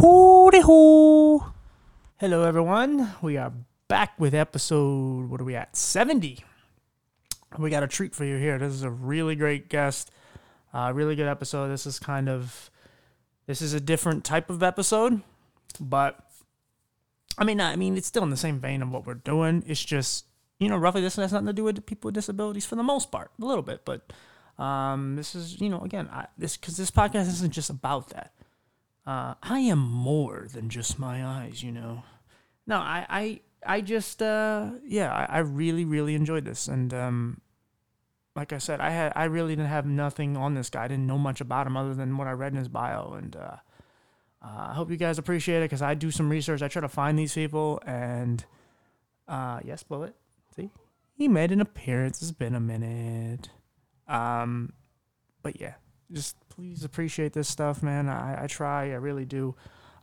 Hooty hoo! Hello, everyone. We are back with episode, what are we at? 70. We got a treat for you here. This is a really great guest, uh, really good episode. This is kind of, this is a different type of episode, but I mean, I mean, it's still in the same vein of what we're doing. It's just, you know, roughly this has nothing to do with people with disabilities for the most part, a little bit, but um, this is, you know, again, I, this because this podcast isn't just about that. Uh, I am more than just my eyes, you know. No, I, I, I just, uh, yeah, I, I really, really enjoyed this, and um, like I said, I had, I really didn't have nothing on this guy. I didn't know much about him other than what I read in his bio, and uh, uh, I hope you guys appreciate it because I do some research. I try to find these people, and uh, yes, Bullet, see, he made an appearance. It's been a minute. Um, but yeah, just please appreciate this stuff, man. I, I try, I really do.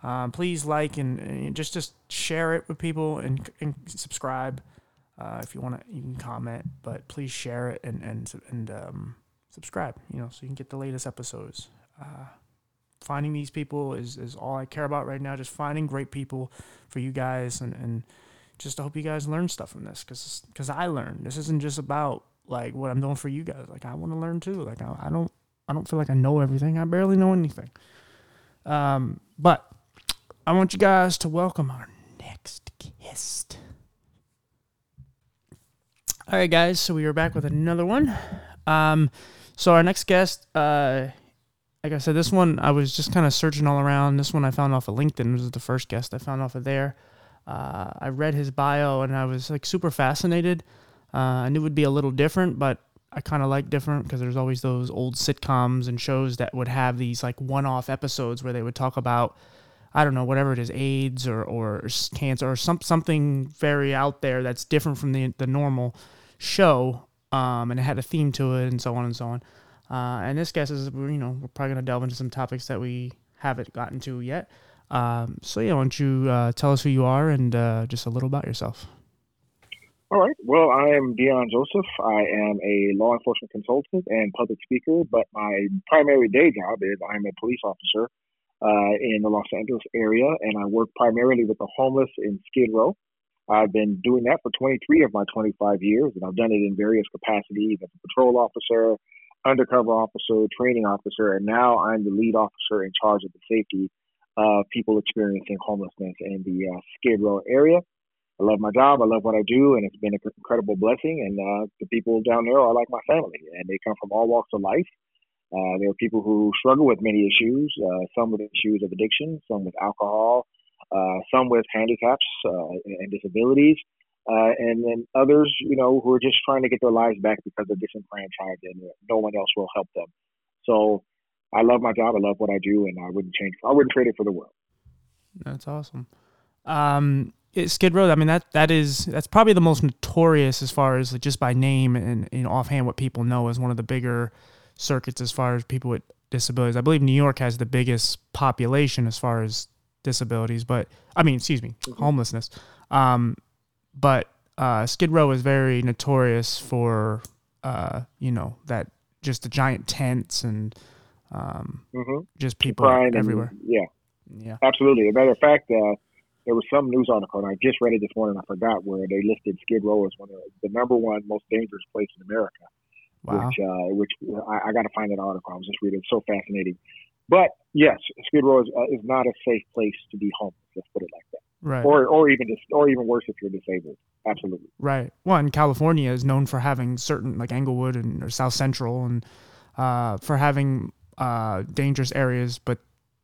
Um, please like and, and just just share it with people and, and subscribe. Uh, if you want to, you can comment, but please share it and and and um, subscribe. You know, so you can get the latest episodes. Uh, finding these people is, is all I care about right now. Just finding great people for you guys and, and just hope you guys learn stuff from this because because I learned. This isn't just about like what I'm doing for you guys. Like I want to learn too. Like I, I don't I don't feel like I know everything. I barely know anything. Um, but I want you guys to welcome our next guest. All right, guys. So we are back with another one. Um, so our next guest, uh, like I said, this one I was just kind of searching all around. This one I found off of LinkedIn. This was the first guest I found off of there. Uh, I read his bio and I was like super fascinated. Uh, I knew it would be a little different, but I kind of like different because there's always those old sitcoms and shows that would have these like one-off episodes where they would talk about I don't know whatever it is AIDS or or cancer or some something very out there that's different from the the normal show um, and it had a theme to it and so on and so on. Uh, and this guest is you know we're probably gonna delve into some topics that we haven't gotten to yet. Um, so yeah, why don't you uh, tell us who you are and uh, just a little about yourself. All right. Well, I am Dion Joseph. I am a law enforcement consultant and public speaker, but my primary day job is I'm a police officer uh, in the Los Angeles area, and I work primarily with the homeless in Skid Row. I've been doing that for 23 of my 25 years, and I've done it in various capacities as a patrol officer, undercover officer, training officer, and now I'm the lead officer in charge of the safety of people experiencing homelessness in the uh, Skid Row area. I love my job. I love what I do, and it's been an incredible blessing. And uh, the people down there are like my family, and they come from all walks of life. Uh, there are people who struggle with many issues, uh, some with issues of addiction, some with alcohol, uh, some with handicaps uh, and disabilities, uh, and then others, you know, who are just trying to get their lives back because they're disenfranchised and no one else will help them. So I love my job. I love what I do, and I wouldn't change. I wouldn't trade it for the world. That's awesome. Um, Skid Row. I mean that that is that's probably the most notorious as far as just by name and offhand what people know as one of the bigger circuits as far as people with disabilities. I believe New York has the biggest population as far as disabilities, but I mean, excuse me, mm-hmm. homelessness. Um, but uh, Skid Row is very notorious for uh, you know that just the giant tents and um, mm-hmm. just people everywhere. And, yeah, yeah, absolutely. As a matter of fact, uh, there was some news article, and I just read it this morning. I forgot where they listed Skid Row as one of the number one most dangerous place in America. Wow. Which, uh, which I, I got to find that article. I was just reading. It's so fascinating. But yes, Skid Row is, uh, is not a safe place to be homeless. Let's put it like that. Right. Or, or even just, or even worse if you're disabled. Absolutely. Right. Well, and California is known for having certain like Inglewood and or South Central and uh, for having uh, dangerous areas, but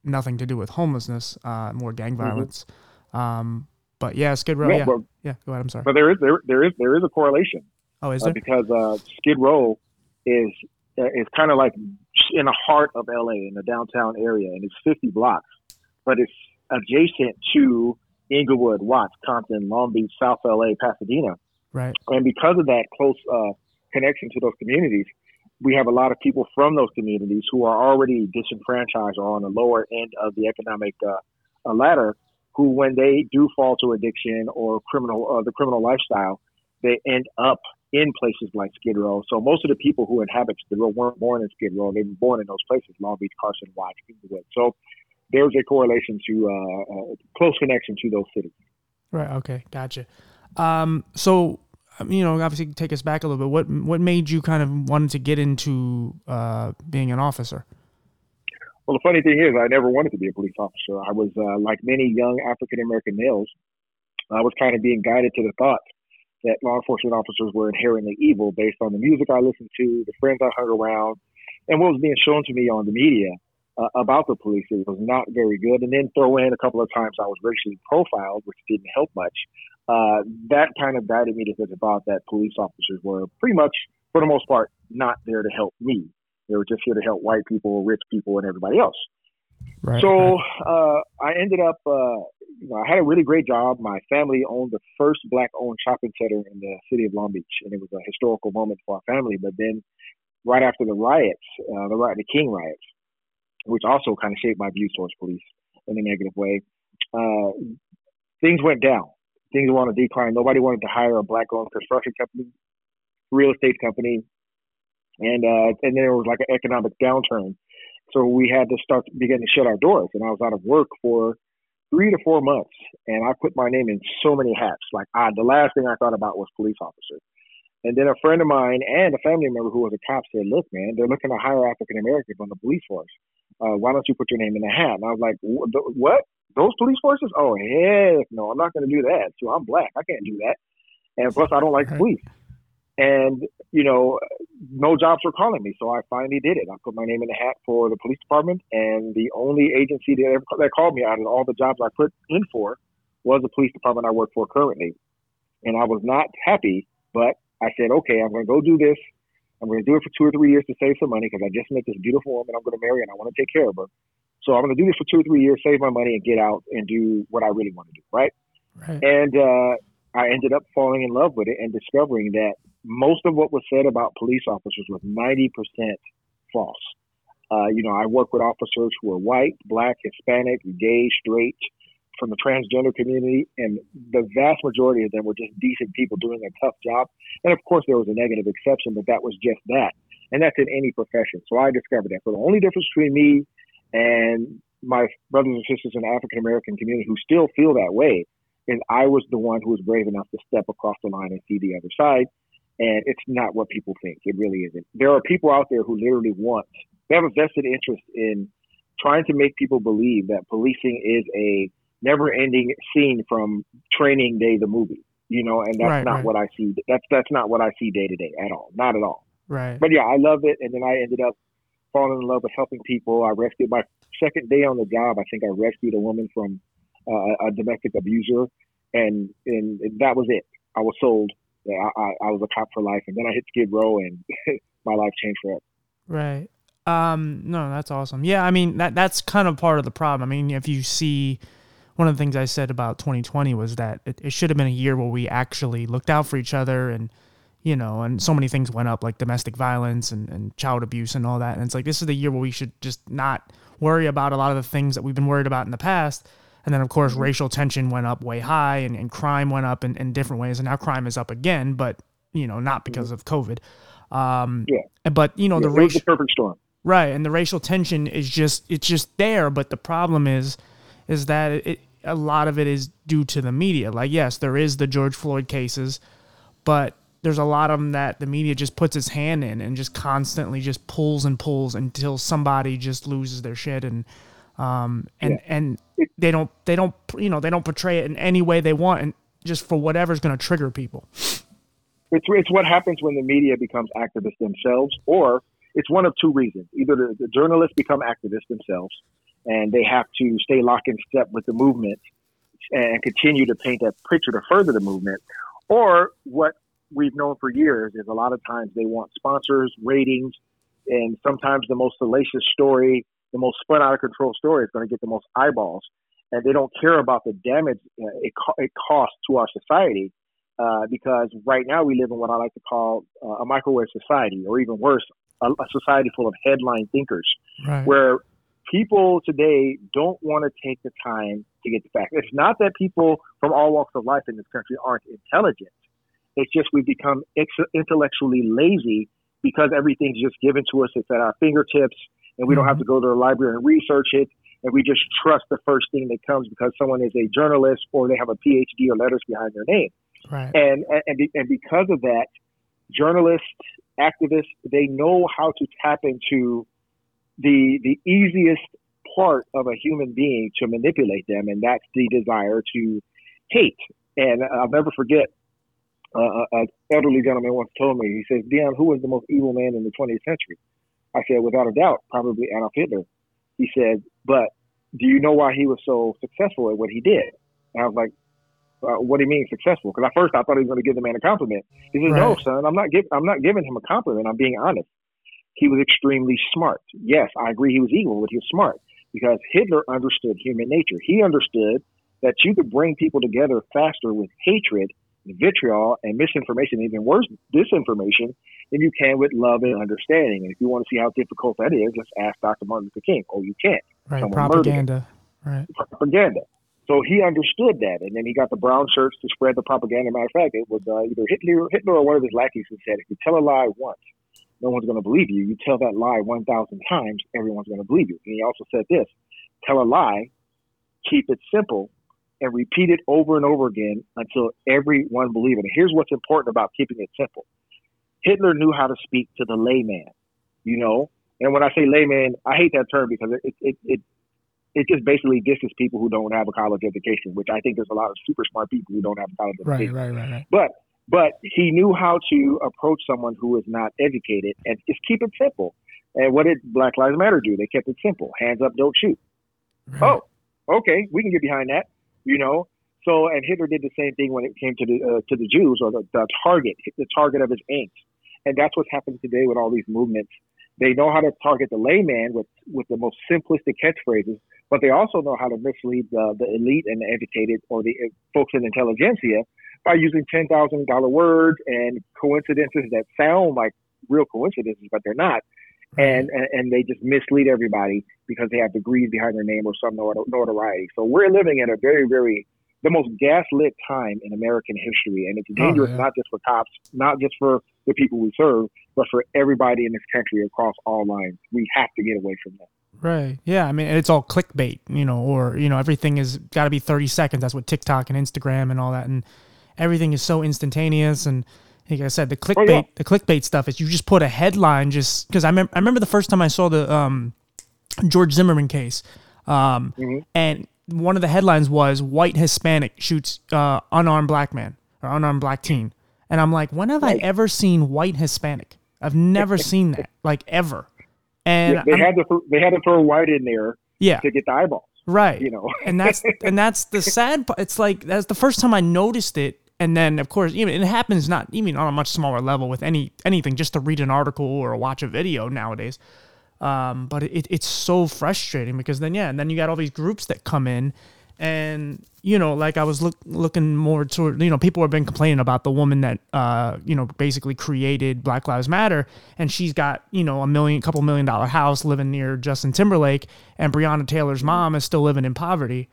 nothing to do with homelessness, uh, more gang mm-hmm. violence. Mm-hmm. Um, but yeah, Skid Row. Yeah, yeah. But, yeah. Go ahead. I'm sorry. But there is there there is there is a correlation. Oh, is uh, there? Uh, because uh, Skid Row is uh, is kind of like in the heart of LA in the downtown area, and it's 50 blocks, but it's adjacent to Inglewood, Watts, Compton, Long Beach, South LA, Pasadena. Right. And because of that close uh, connection to those communities, we have a lot of people from those communities who are already disenfranchised or on the lower end of the economic uh, ladder who, when they do fall to addiction or criminal, uh, the criminal lifestyle, they end up in places like Skid Row. So most of the people who inhabit Skid Row weren't born in Skid Row; they were born in those places: Long Beach, Carson, Watts, Inglewood. So there's a correlation to uh, uh, close connection to those cities. Right. Okay. Gotcha. Um, so, um, you know, obviously, take us back a little bit. What what made you kind of wanted to get into uh, being an officer? Well, the funny thing is, I never wanted to be a police officer. I was uh, like many young African American males. I was kind of being guided to the thought that law enforcement officers were inherently evil based on the music I listened to, the friends I hung around, and what was being shown to me on the media uh, about the police. It was not very good. And then throw in a couple of times I was racially profiled, which didn't help much. Uh, that kind of guided me to think about that police officers were pretty much, for the most part, not there to help me. They were just here to help white people, rich people, and everybody else. Right, so uh, I ended up, uh, you know, I had a really great job. My family owned the first black-owned shopping center in the city of Long Beach, and it was a historical moment for our family. But then, right after the riots, uh, the riot, the King riots, which also kind of shaped my views towards police in a negative way, uh, things went down. Things were on a decline. Nobody wanted to hire a black-owned construction company, real estate company, and uh, and then there was like an economic downturn so we had to start begin to shut our doors, and I was out of work for three to four months, and I put my name in so many hats. Like I, the last thing I thought about was police officer. And then a friend of mine and a family member who was a cop said, "Look, man, they're looking to hire African Americans on the police force. Uh, why don't you put your name in the hat?" And I was like, "What? Those police forces? Oh, heck no! I'm not going to do that. So I'm black. I can't do that. And plus, I don't like police." And, you know, no jobs were calling me. So I finally did it. I put my name in the hat for the police department. And the only agency that, ever, that called me out of all the jobs I put in for was the police department I work for currently. And I was not happy, but I said, okay, I'm going to go do this. I'm going to do it for two or three years to save some money because I just met this beautiful woman I'm going to marry and I want to take care of her. So I'm going to do this for two or three years, save my money, and get out and do what I really want to do. Right. right. And uh, I ended up falling in love with it and discovering that most of what was said about police officers was 90% false. Uh, you know, I work with officers who are white, black, Hispanic, gay, straight, from the transgender community, and the vast majority of them were just decent people doing a tough job. And of course, there was a negative exception, but that was just that. And that's in any profession. So I discovered that. So the only difference between me and my brothers and sisters in the African American community who still feel that way is I was the one who was brave enough to step across the line and see the other side and it's not what people think. It really isn't. There are people out there who literally want, they have a vested interest in trying to make people believe that policing is a never ending scene from training day, the movie, you know, and that's right, not right. what I see. That's, that's not what I see day to day at all. Not at all. Right. But yeah, I love it. And then I ended up falling in love with helping people. I rescued my second day on the job. I think I rescued a woman from uh, a domestic abuser and, and that was it. I was sold yeah, I, I, was a cop for life, and then I hit Skid Row, and my life changed forever. Right. Um. No, that's awesome. Yeah. I mean, that that's kind of part of the problem. I mean, if you see, one of the things I said about 2020 was that it, it should have been a year where we actually looked out for each other, and you know, and so many things went up like domestic violence and, and child abuse and all that. And it's like this is the year where we should just not worry about a lot of the things that we've been worried about in the past and then, of course, mm-hmm. racial tension went up way high and, and crime went up in, in different ways. And now crime is up again, but, you know, not because mm-hmm. of COVID. Um, yeah. But, you know, yeah, the racial. perfect storm. Right. And the racial tension is just, it's just there. But the problem is, is that it, a lot of it is due to the media. Like, yes, there is the George Floyd cases, but there's a lot of them that the media just puts its hand in and just constantly just pulls and pulls until somebody just loses their shit and um, and yeah. and they don't they don't you know they don't portray it in any way they want, and just for whatever's going to trigger people. It's it's what happens when the media becomes activists themselves, or it's one of two reasons: either the, the journalists become activists themselves, and they have to stay locked in step with the movement and continue to paint that picture to further the movement, or what we've known for years is a lot of times they want sponsors, ratings, and sometimes the most salacious story the most spun out of control story is going to get the most eyeballs, and they don't care about the damage uh, it, it costs to our society. Uh, because right now we live in what I like to call uh, a microwave society, or even worse, a, a society full of headline thinkers, right. where people today don't want to take the time to get the facts. It's not that people from all walks of life in this country aren't intelligent. It's just we've become ex- intellectually lazy because everything's just given to us. It's at our fingertips and we don't have to mm-hmm. go to the library and research it. and we just trust the first thing that comes because someone is a journalist or they have a PhD or letters behind their name. Right. And and and because of that, journalists, activists, they know how to tap into the the easiest part of a human being to manipulate them, and that's the desire to hate. And I'll never forget uh, an elderly gentleman once told me, he says, Dion, who was the most evil man in the 20th century? I said, without a doubt, probably Adolf Hitler. He said, but do you know why he was so successful at what he did? And I was like, uh, what do you mean successful? Because at first I thought he was going to give the man a compliment. He said, right. no, son, I'm not, give, I'm not giving him a compliment. I'm being honest. He was extremely smart. Yes, I agree he was evil, but he was smart because Hitler understood human nature. He understood that you could bring people together faster with hatred vitriol and misinformation, even worse, disinformation, than you can with love and understanding. And if you want to see how difficult that is, just ask Dr. Martin Luther King. Oh, you can't. Right, Someone propaganda. Right. Propaganda. So he understood that, and then he got the brown shirts to spread the propaganda. Matter of fact, it was uh, either Hitler, Hitler or one of his lackeys who said, "If you tell a lie once, no one's going to believe you. You tell that lie one thousand times, everyone's going to believe you." And he also said this: "Tell a lie, keep it simple, and repeat it over and over again until everyone believes it. And here's what's important about keeping it simple. Hitler knew how to speak to the layman, you know. And when I say layman, I hate that term because it it it it just basically disses people who don't have a college education, which I think there's a lot of super smart people who don't have a college education. Right, right, right, right. But but he knew how to approach someone who is not educated and just keep it simple. And what did Black Lives Matter do? They kept it simple: hands up, don't shoot. Right. Oh, okay, we can get behind that you know. So, and Hitler did the same thing when it came to the uh, to the Jews or the, the target, the target of his aims. And that's what's happening today with all these movements. They know how to target the layman with with the most simplistic catchphrases, but they also know how to mislead the, the elite and the educated or the uh, folks in intelligentsia by using ten thousand dollar words and coincidences that sound like real coincidences, but they're not. And, and, and they just mislead everybody because they have degrees behind their name or some notoriety. So we're living in a very, very the most gaslit time in American history, and it's oh, dangerous oh, not just for cops, not just for the people we serve, but for everybody in this country across all lines. We have to get away from that. Right. Yeah. I mean, it's all clickbait, you know, or you know, everything is got to be thirty seconds. That's what TikTok and Instagram and all that, and everything is so instantaneous and like I said, the clickbait, oh, yeah. the clickbait stuff is you just put a headline just because I remember, I remember the first time I saw the um, George Zimmerman case, um, mm-hmm. and one of the headlines was "White Hispanic shoots uh, unarmed black man or unarmed black teen," and I'm like, when have right. I ever seen white Hispanic? I've never seen that, like ever. And yeah, they I'm, had to they had to throw white in there, yeah. to get the eyeballs, right? You know, and that's and that's the sad. part. It's like that's the first time I noticed it and then of course it happens not even on a much smaller level with any anything just to read an article or watch a video nowadays. Um, but it, it's so frustrating because then yeah and then you got all these groups that come in and you know like i was look, looking more toward you know people have been complaining about the woman that uh, you know basically created black lives matter and she's got you know a million couple million dollar house living near justin timberlake and breonna taylor's mom is still living in poverty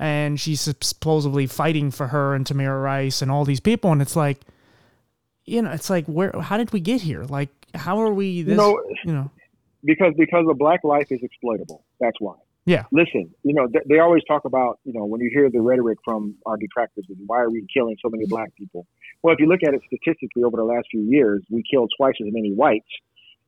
and she's supposedly fighting for her and Tamir Rice and all these people, and it's like, you know, it's like where? How did we get here? Like, how are we? This, no, you know, because because a black life is exploitable. That's why. Yeah. Listen, you know, they, they always talk about, you know, when you hear the rhetoric from our detractors, why are we killing so many black people? Well, if you look at it statistically over the last few years, we killed twice as many whites.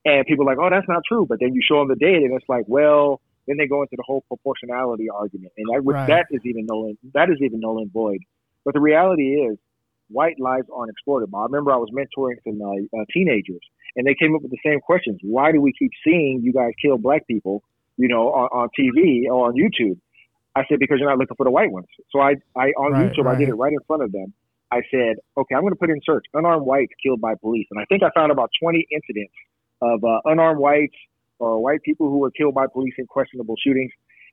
And people are like, oh, that's not true. But then you show them the data, and it's like, well, then they go into the whole proportionality argument, and that, right. that is even null that is even null and void. But the reality is, white lives aren't exploited. I remember I was mentoring some uh, uh, teenagers, and they came up with the same questions: Why do we keep seeing you guys kill black people, you know, on, on TV or on YouTube? I said because you're not looking for the white ones. So I, I on right, YouTube, right. I did it right in front of them. I said, okay, I'm going to put in search unarmed whites killed by police, and I think I found about 20 incidents of uh, unarmed whites or white people who were killed by police in questionable shootings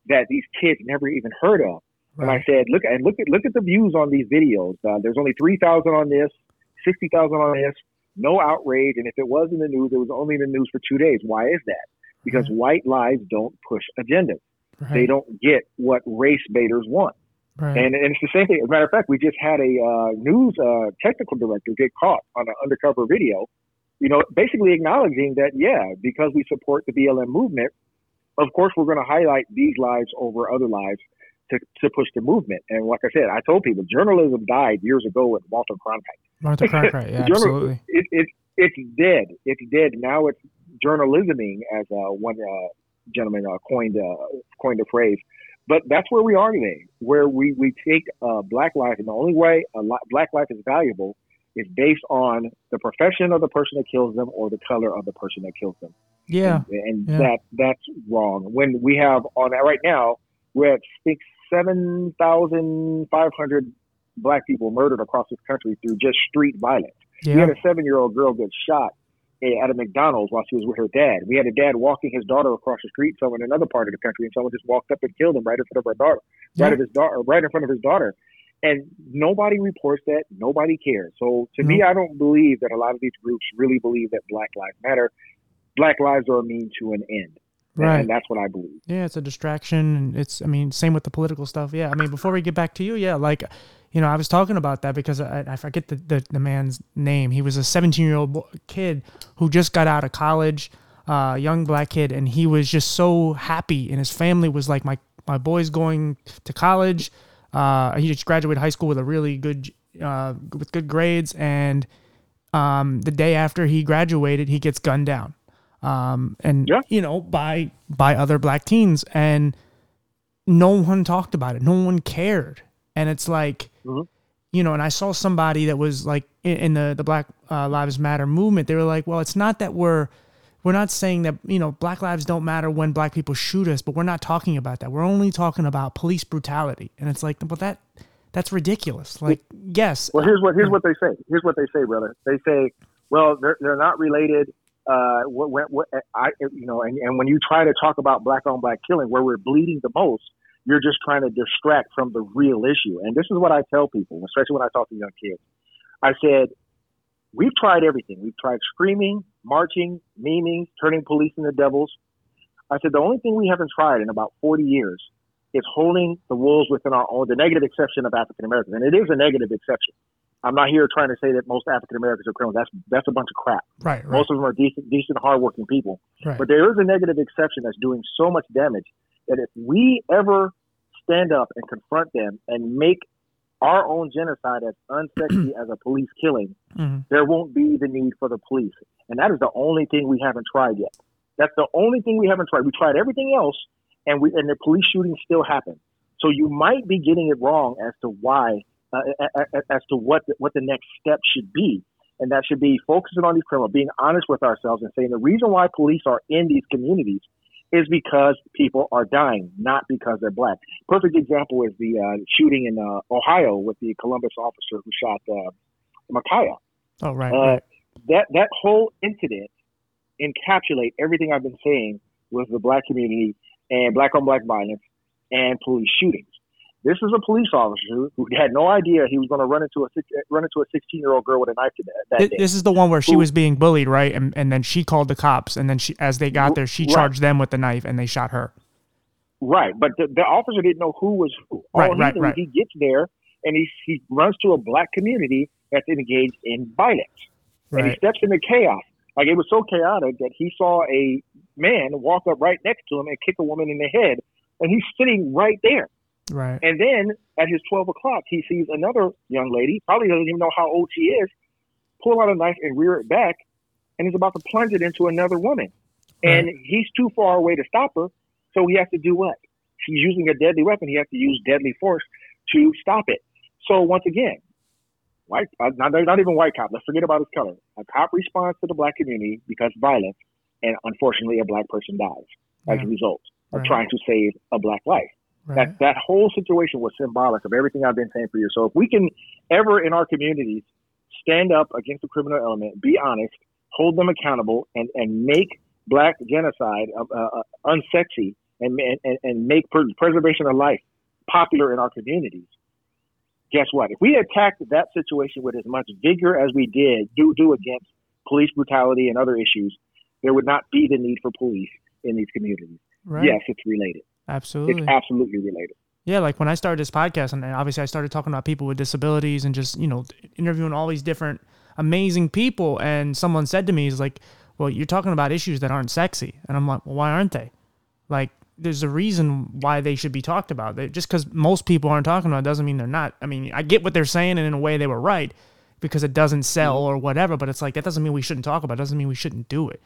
that these kids never even heard of. Right. And I said, look and look at look at the views on these videos. Uh, there's only three thousand on this, sixty thousand on this. No outrage, and if it was in the news, it was only in the news for two days. Why is that? Because right. white lives don't push agendas. Right. They don't get what race baiters want. Right. And, and it's the same thing. As a matter of fact, we just had a uh, news uh, technical director get caught on an undercover video you know, basically acknowledging that, yeah, because we support the BLM movement, of course, we're going to highlight these lives over other lives to, to push the movement. And like I said, I told people journalism died years ago with Walter Cronkite. Walter Cronkite, yeah, absolutely. It, it, it's dead. It's dead. Now it's journalisming, as uh, one uh, gentleman uh, coined uh, coined the phrase. But that's where we are today, where we we take uh, black life, and the only way a li- black life is valuable is based on the profession of the person that kills them or the color of the person that kills them. Yeah, and, and yeah. that that's wrong. When we have on right now, we're at six seven thousand five hundred black people murdered across this country through just street violence. yeah. We had a seven year old girl get shot at a McDonald's while she was with her dad. We had a dad walking his daughter across the street somewhere in another part of the country, and someone just walked up and killed him right in front of her daughter, Yeah. right of his daughter, right in front of his daughter. And nobody reports that. Nobody cares. So to me, I don't believe that a lot of these groups really believe that Black Lives Matter. Black lives are a mean to an end. Right. And that's what I believe. Yeah, it's a distraction, and it's. I mean, same with the political stuff. Yeah, I mean, before we get back to you, yeah, like, you know, I was talking about that because I, I forget the, the the man's name. He was a 17 year old kid who just got out of college, uh, young black kid, and he was just so happy, and his family was like, my my boy's going to college. Uh, he just graduated high school with a really good, uh, with good grades, and um, the day after he graduated, he gets gunned down, um, and Yeah. you know by by other black teens, and no one talked about it, no one cared, and it's like, Mhm. you know, and I saw somebody that was like in, in the the Black uh, Lives Matter movement. They were like, well, it's not that we're we're not saying that you know black lives don't matter when black people shoot us, but we're not talking about that. We're only talking about police brutality, and it's like, well, that that's ridiculous. Like, yes, Well, here's what here's what they say. Here's what they say, brother. They say, well, they're they're not related. Uh, what, what, what I you know, and, and when you try to talk about black on black killing, where we're bleeding the most, you're just trying to distract from the real issue. And this is what I tell people, especially when I talk to young kids. I said, we've tried everything. We've tried screaming, marching, memeing, turning police into devils. I said the only thing we haven't tried in about 40 years is holding the wolves within our own, the negative exception of African Americans. And it is a negative exception. I'm not here trying to say that most African Americans are criminals. That's that's a bunch of crap. right, right, Most of them are decent, decent, hardworking people. right. But there is a negative exception that's doing so much damage that if we ever stand up and confront them and make our own genocide as unsexy as a police killing, Mhm. there won't be the need for the police. And that is the only thing we haven't tried yet. That's the only thing we haven't tried. We tried everything else, and we and the police shootings still happen. So you might be getting it wrong as to why, uh, as to what the, what the next step should be, and that should be focusing on these criminals, being honest with ourselves, and saying the reason why police are in these communities is because people are dying, not because they're black. Perfect example is the uh, shooting in uh, Ohio with the Columbus officer who shot uh, Ma'Khia Oh, right, uh, right. that that whole incident encapsulate everything I've been saying with the black community and black on black violence and police shootings. This is a police officer who had no idea he was going to run into a run into a 16 year old girl with a knife to that, that Th- day. This is the one where she Who- was being bullied, right? And and then she called the cops, and then she, as they got there, she Right. charged them with the knife, and they shot her. Right, but the, the officer didn't know who was who. All Right, he right, right. he gets there and he he runs to a black community that's engaged in violence. and he Right, steps into chaos. Like it was so chaotic that he saw a man walk up right next to him and kick a woman in the head, and he's sitting right there. Right, And then at his twelve o'clock, he sees another young lady, probably doesn't even know how old she is, pull out a knife and rear it back, and is about to plunge it into another woman. And he's too far away to stop her, so he has to do what? He's using a deadly weapon. He has to use deadly force to stop it. So once again, white, uh, not, not even white cop. Let's forget about his color. A cop responds to the black community because violence, and unfortunately, a black person dies as a result of Right. trying to save a black life. Right. That that whole situation was symbolic of everything I've been saying for years. So if we can ever in our communities stand up against the criminal element, be honest, hold them accountable, and and make black genocide uh, uh, unsexy, and and and make pr- preservation of life popular in our communities. Guess what? If we attacked that situation with as much vigor as we did do do against police brutality and other issues, there would not be the need for police in these communities. right. Yes, it's related. Absolutely. It's absolutely related. Yeah, like when I started this podcast, and obviously I started talking about people with disabilities and just you know interviewing all these different amazing people, and someone said to me, "Is like, well, you're talking about issues that aren't sexy," and I'm like, well, why aren't they? Like there's a reason why they should be talked about. They, just because most people aren't talking about it doesn't mean they're not. I mean, I get what they're saying, and in a way they were right because it doesn't sell Mm-hmm. or whatever. But it's like that doesn't mean we shouldn't talk about. it. Doesn't mean we shouldn't do it.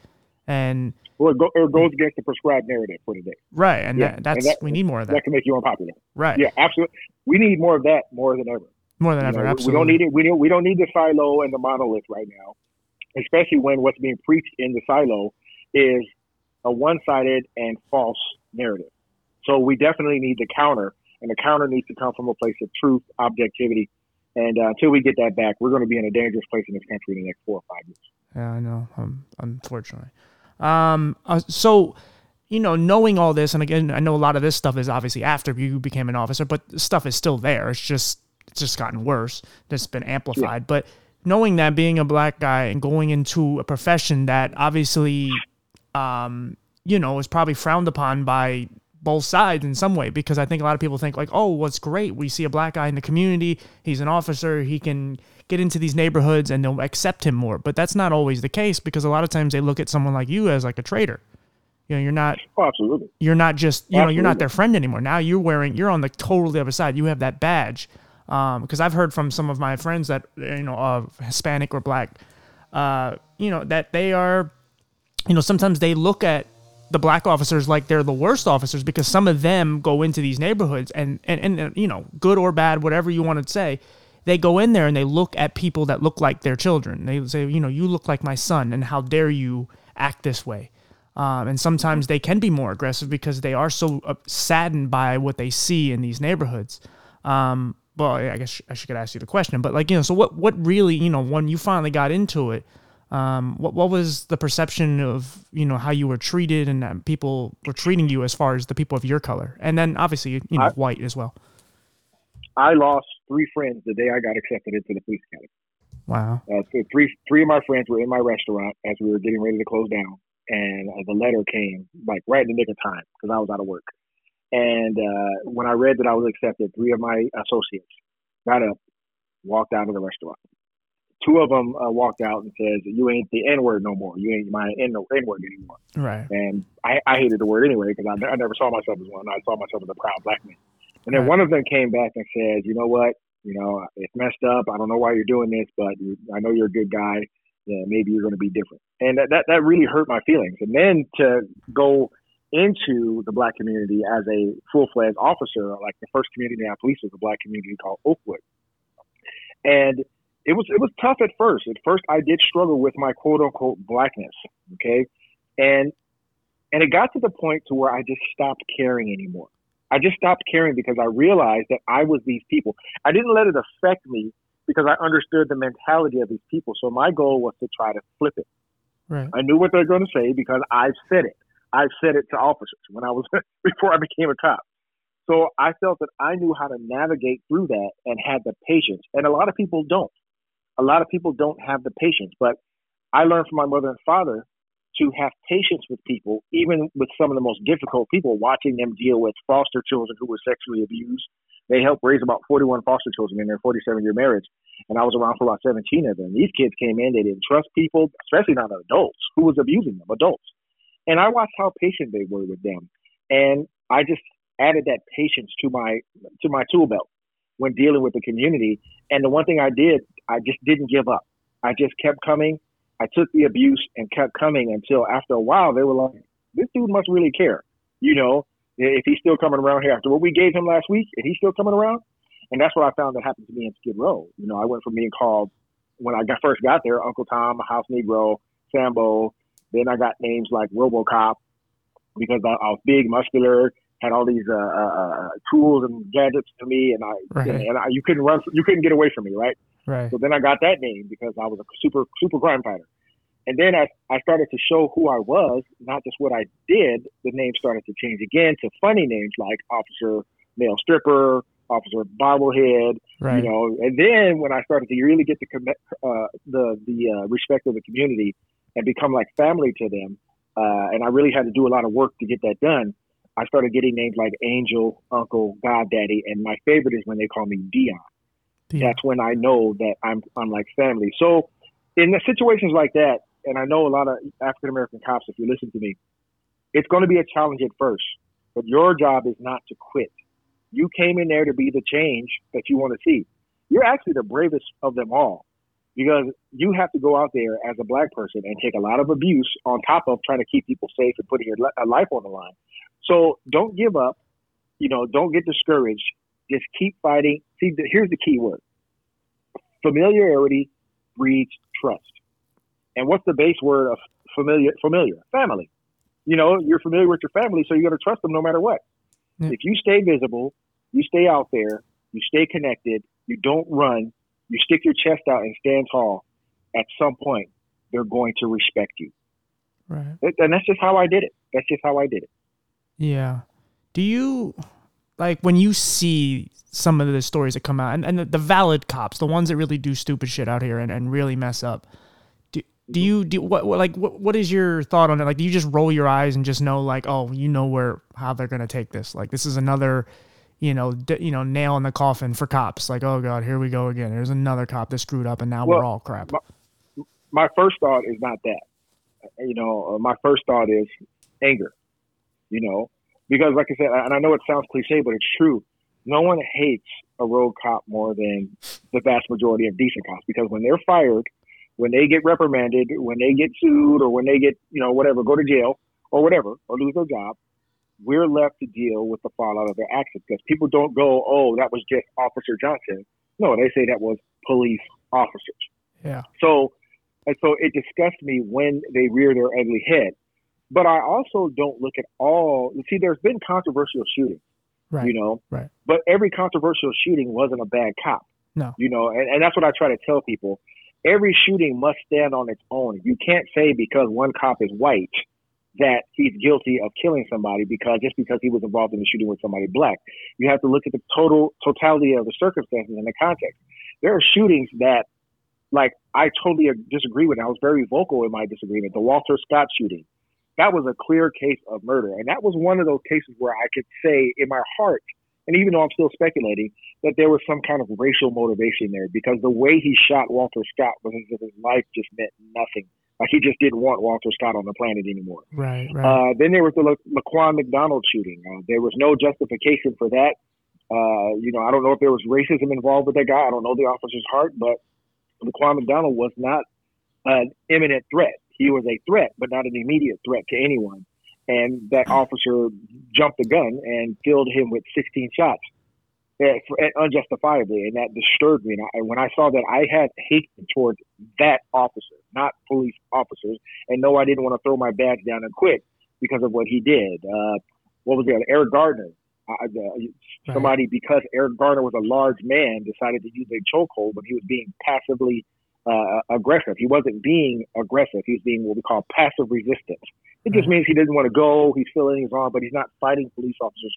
And Well, it, go, it goes against the prescribed narrative for today. right, and Yeah, that, and that's that- we need more of that. That can make you unpopular. right. Yeah, absolutely. We need more of that more than ever. More than You ever. know, absolutely. We don't need it. We don't. We don't need the silo and the monolith right now, especially when what's being preached in the silo is a one-sided and false narrative. So we definitely need the counter, and the counter needs to come from a place of truth, objectivity, and uh, until we get that back, we're going to be in a dangerous place in this country in the next four or five years. Yeah, I know. Um, unfortunately. Um, uh, so, you know, knowing all this, and again, I know a lot of this stuff is obviously after you became an officer, but stuff is still there. It's just, it's just gotten worse. It's been amplified. But knowing that being a black guy and going into a profession that obviously, um, you know, is probably frowned upon by both sides in some way because I think a lot of people think like, oh, what's great. We see a black guy in the community. He's an officer. He can get into these neighborhoods and they'll accept him more. But that's not always the case because a lot of times they look at someone like you as like a traitor. You know, you're not Oh, absolutely. you're not just you know you're not their friend anymore. Now you're wearing you're on the totally other side. You have that badge. Because I've heard from some of my friends that you know of Hispanic or black, uh, you know that they are, you know sometimes they look at the black officers like they're the worst officers because some of them go into these neighborhoods and and and uh, you know good or bad whatever you want to say they go in there and they look at people that look like their children. They say you know you look like my son and how dare you act this way? Um, and sometimes they can be more aggressive because they are so uh, saddened by what they see in these neighborhoods. Um, well i guess i should ask you the question but like you know so what what really you know when you finally got into it um, what what was the perception of you know how you were treated and that people were treating you as far as the people of your color, and then obviously you know I- white as well. I lost three friends the day I got accepted into the police academy. Wow. Uh, so three three of my friends were in my restaurant as we were getting ready to close down, and uh, the letter came like right in the nick of time because I was out of work. And uh, when I read that I was accepted, three of my associates got up, walked out of the restaurant. Two of them uh, walked out and says, "You ain't the N word no more. You ain't my N word anymore." Right. And I, I hated the word anyway because I, I never saw myself as one. I saw myself as a proud black man. And then one of them came back and said, "You know what? You know, it's messed up. I don't know why you're doing this, but you, I know you're a good guy. Yeah, maybe you're going to be different." And that, that that really hurt my feelings. And then to go into the black community as a full fledged officer, like the first community I policed was a black community called Oakwood, and it was it was tough at first. At first, I did struggle with my quote unquote blackness. Okay, and and it got to the point to where I just stopped caring anymore. I just stopped caring because I realized that I was these people. I didn't let it affect me because I understood the mentality of these people. So my goal was to try to flip it. Right. I knew what they're going to say because I've said it. I've said it to officers when I was before I became a cop. So I felt that I knew how to navigate through that and had the patience. And a lot of people don't. A lot of people don't have the patience. But I learned from my mother and father to have patience with people, even with some of the most difficult people, watching them deal with foster children who were sexually abused. They helped raise about 41 foster children in their 47 year marriage. And I was around for about 17 of them. These kids came in, they didn't trust people, especially not adults who was abusing them, adults. And I watched how patient they were with them. And I just added that patience to my to my tool belt when dealing with the community. And the one thing I did, I just didn't give up. I just kept coming. I took the abuse and kept coming until after a while they were like, this dude must really care. You know, if he's still coming around here after what we gave him last week, and he's still coming around. And that's what I found that happened to me in Skid Row. You know, I went from being called when I got first got there, Uncle Tom, House Negro, Sambo. Then I got names like RoboCop because I, I was big, muscular, had all these uh, uh, tools and gadgets to me, and I Right. and I, you couldn't run, you couldn't get away from me, right? Right. So then I got that name because I was a super super crime fighter. And then as I started to show who I was, not just what I did, the name started to change again to funny names like Officer Male Stripper, Officer Bobblehead, Right. you know. And then when I started to really get the uh, the the uh, respect of the community and become like family to them, uh, and I really had to do a lot of work to get that done. I started getting names like Angel, Uncle, Goddaddy, and my favorite is when they call me Dion Yeah. that's when I know that I'm I'm like family. So in the situations like that, and I know a lot of African American cops, if you listen to me, it's going to be a challenge at first, but your job is not to quit. You came in there to be the change that you want to see. You're actually the bravest of them all because you have to go out there as a black person and take a lot of abuse on top of trying to keep people safe and putting your life on the line. So don't give up. You know, don't get discouraged. Just keep fighting. See, here's the key word: familiarity breeds trust. And what's the base word of familiar? Familiar, family. You know, you're familiar with your family, so you're going to trust them no matter what. Yeah. If you stay visible, you stay out there, you stay connected, you don't run, you stick your chest out and stand tall, at some point they're going to respect you. Right. And that's just how I did it. That's just how I did it. Yeah. Do you like when you see some of the stories that come out and, and the, the valid cops, the ones that really do stupid shit out here and, and really mess up? Do, you do what, what like what, what is your thought on it? Like do you just roll your eyes and just know like, oh, you know where how they're gonna take this? Like this is another you know, d- you know, nail in the coffin for cops. Like, oh god, here we go again. There's another cop that screwed up, and now well, we're all crap. My, my, first thought is not that. You know, uh, my first thought is anger. You know, because like I said, and I know it sounds cliche, but it's true. No one hates a rogue cop more than the vast majority of decent cops because when they're fired, when they get reprimanded, when they get sued, or when they get, you know, whatever, go to jail or whatever, or lose their job, we're left to deal with the fallout of their actions because people don't go, oh, that was just Officer Johnson. No, they say that was police officers. Yeah. So, and so it disgusts me when they rear their ugly head. But I also don't look at all. You see, there's been controversial shootings, right? You know, right. But every controversial shooting wasn't a bad cop. No. You know, and, and that's what I try to tell people. Every shooting must stand on its own. You can't say because one cop is white that he's guilty of killing somebody because just because he was involved in the shooting with somebody black. You have to look at the total totality of the circumstances and the context. There are shootings that, like, I totally disagree with. I was very vocal in my disagreement. The Walter Scott shooting, that was a clear case of murder, and that was one of those cases where I could say in my heart, and even though I'm still speculating, that there was some kind of racial motivation there because the way he shot Walter Scott was as if his life just meant nothing like he just didn't want Walter Scott on the planet anymore. Right. right. Uh, then there was the La- Laquan McDonald shooting. Uh, there was no justification for that. Uh, you know, I don't know if there was racism involved with that guy. I don't know the officer's heart, but Laquan McDonald was not an imminent threat. He was a threat, but not an immediate threat to anyone. And that officer jumped the gun and killed him with 16 shots unjustifiably, and that disturbed me. And I, when I saw that, I had hatred towards that officer, not police officers. And no, I didn't want to throw my badge down and quit because of what he did. Uh, what was it? Eric Gardner. Uh, uh, somebody because Eric Garner was a large man decided to use a chokehold when he was being passively uh, aggressive. He wasn't being aggressive. He was being what we call passive resistance. It just means he didn't want to go. He's feeling his arm, but he's not fighting police officers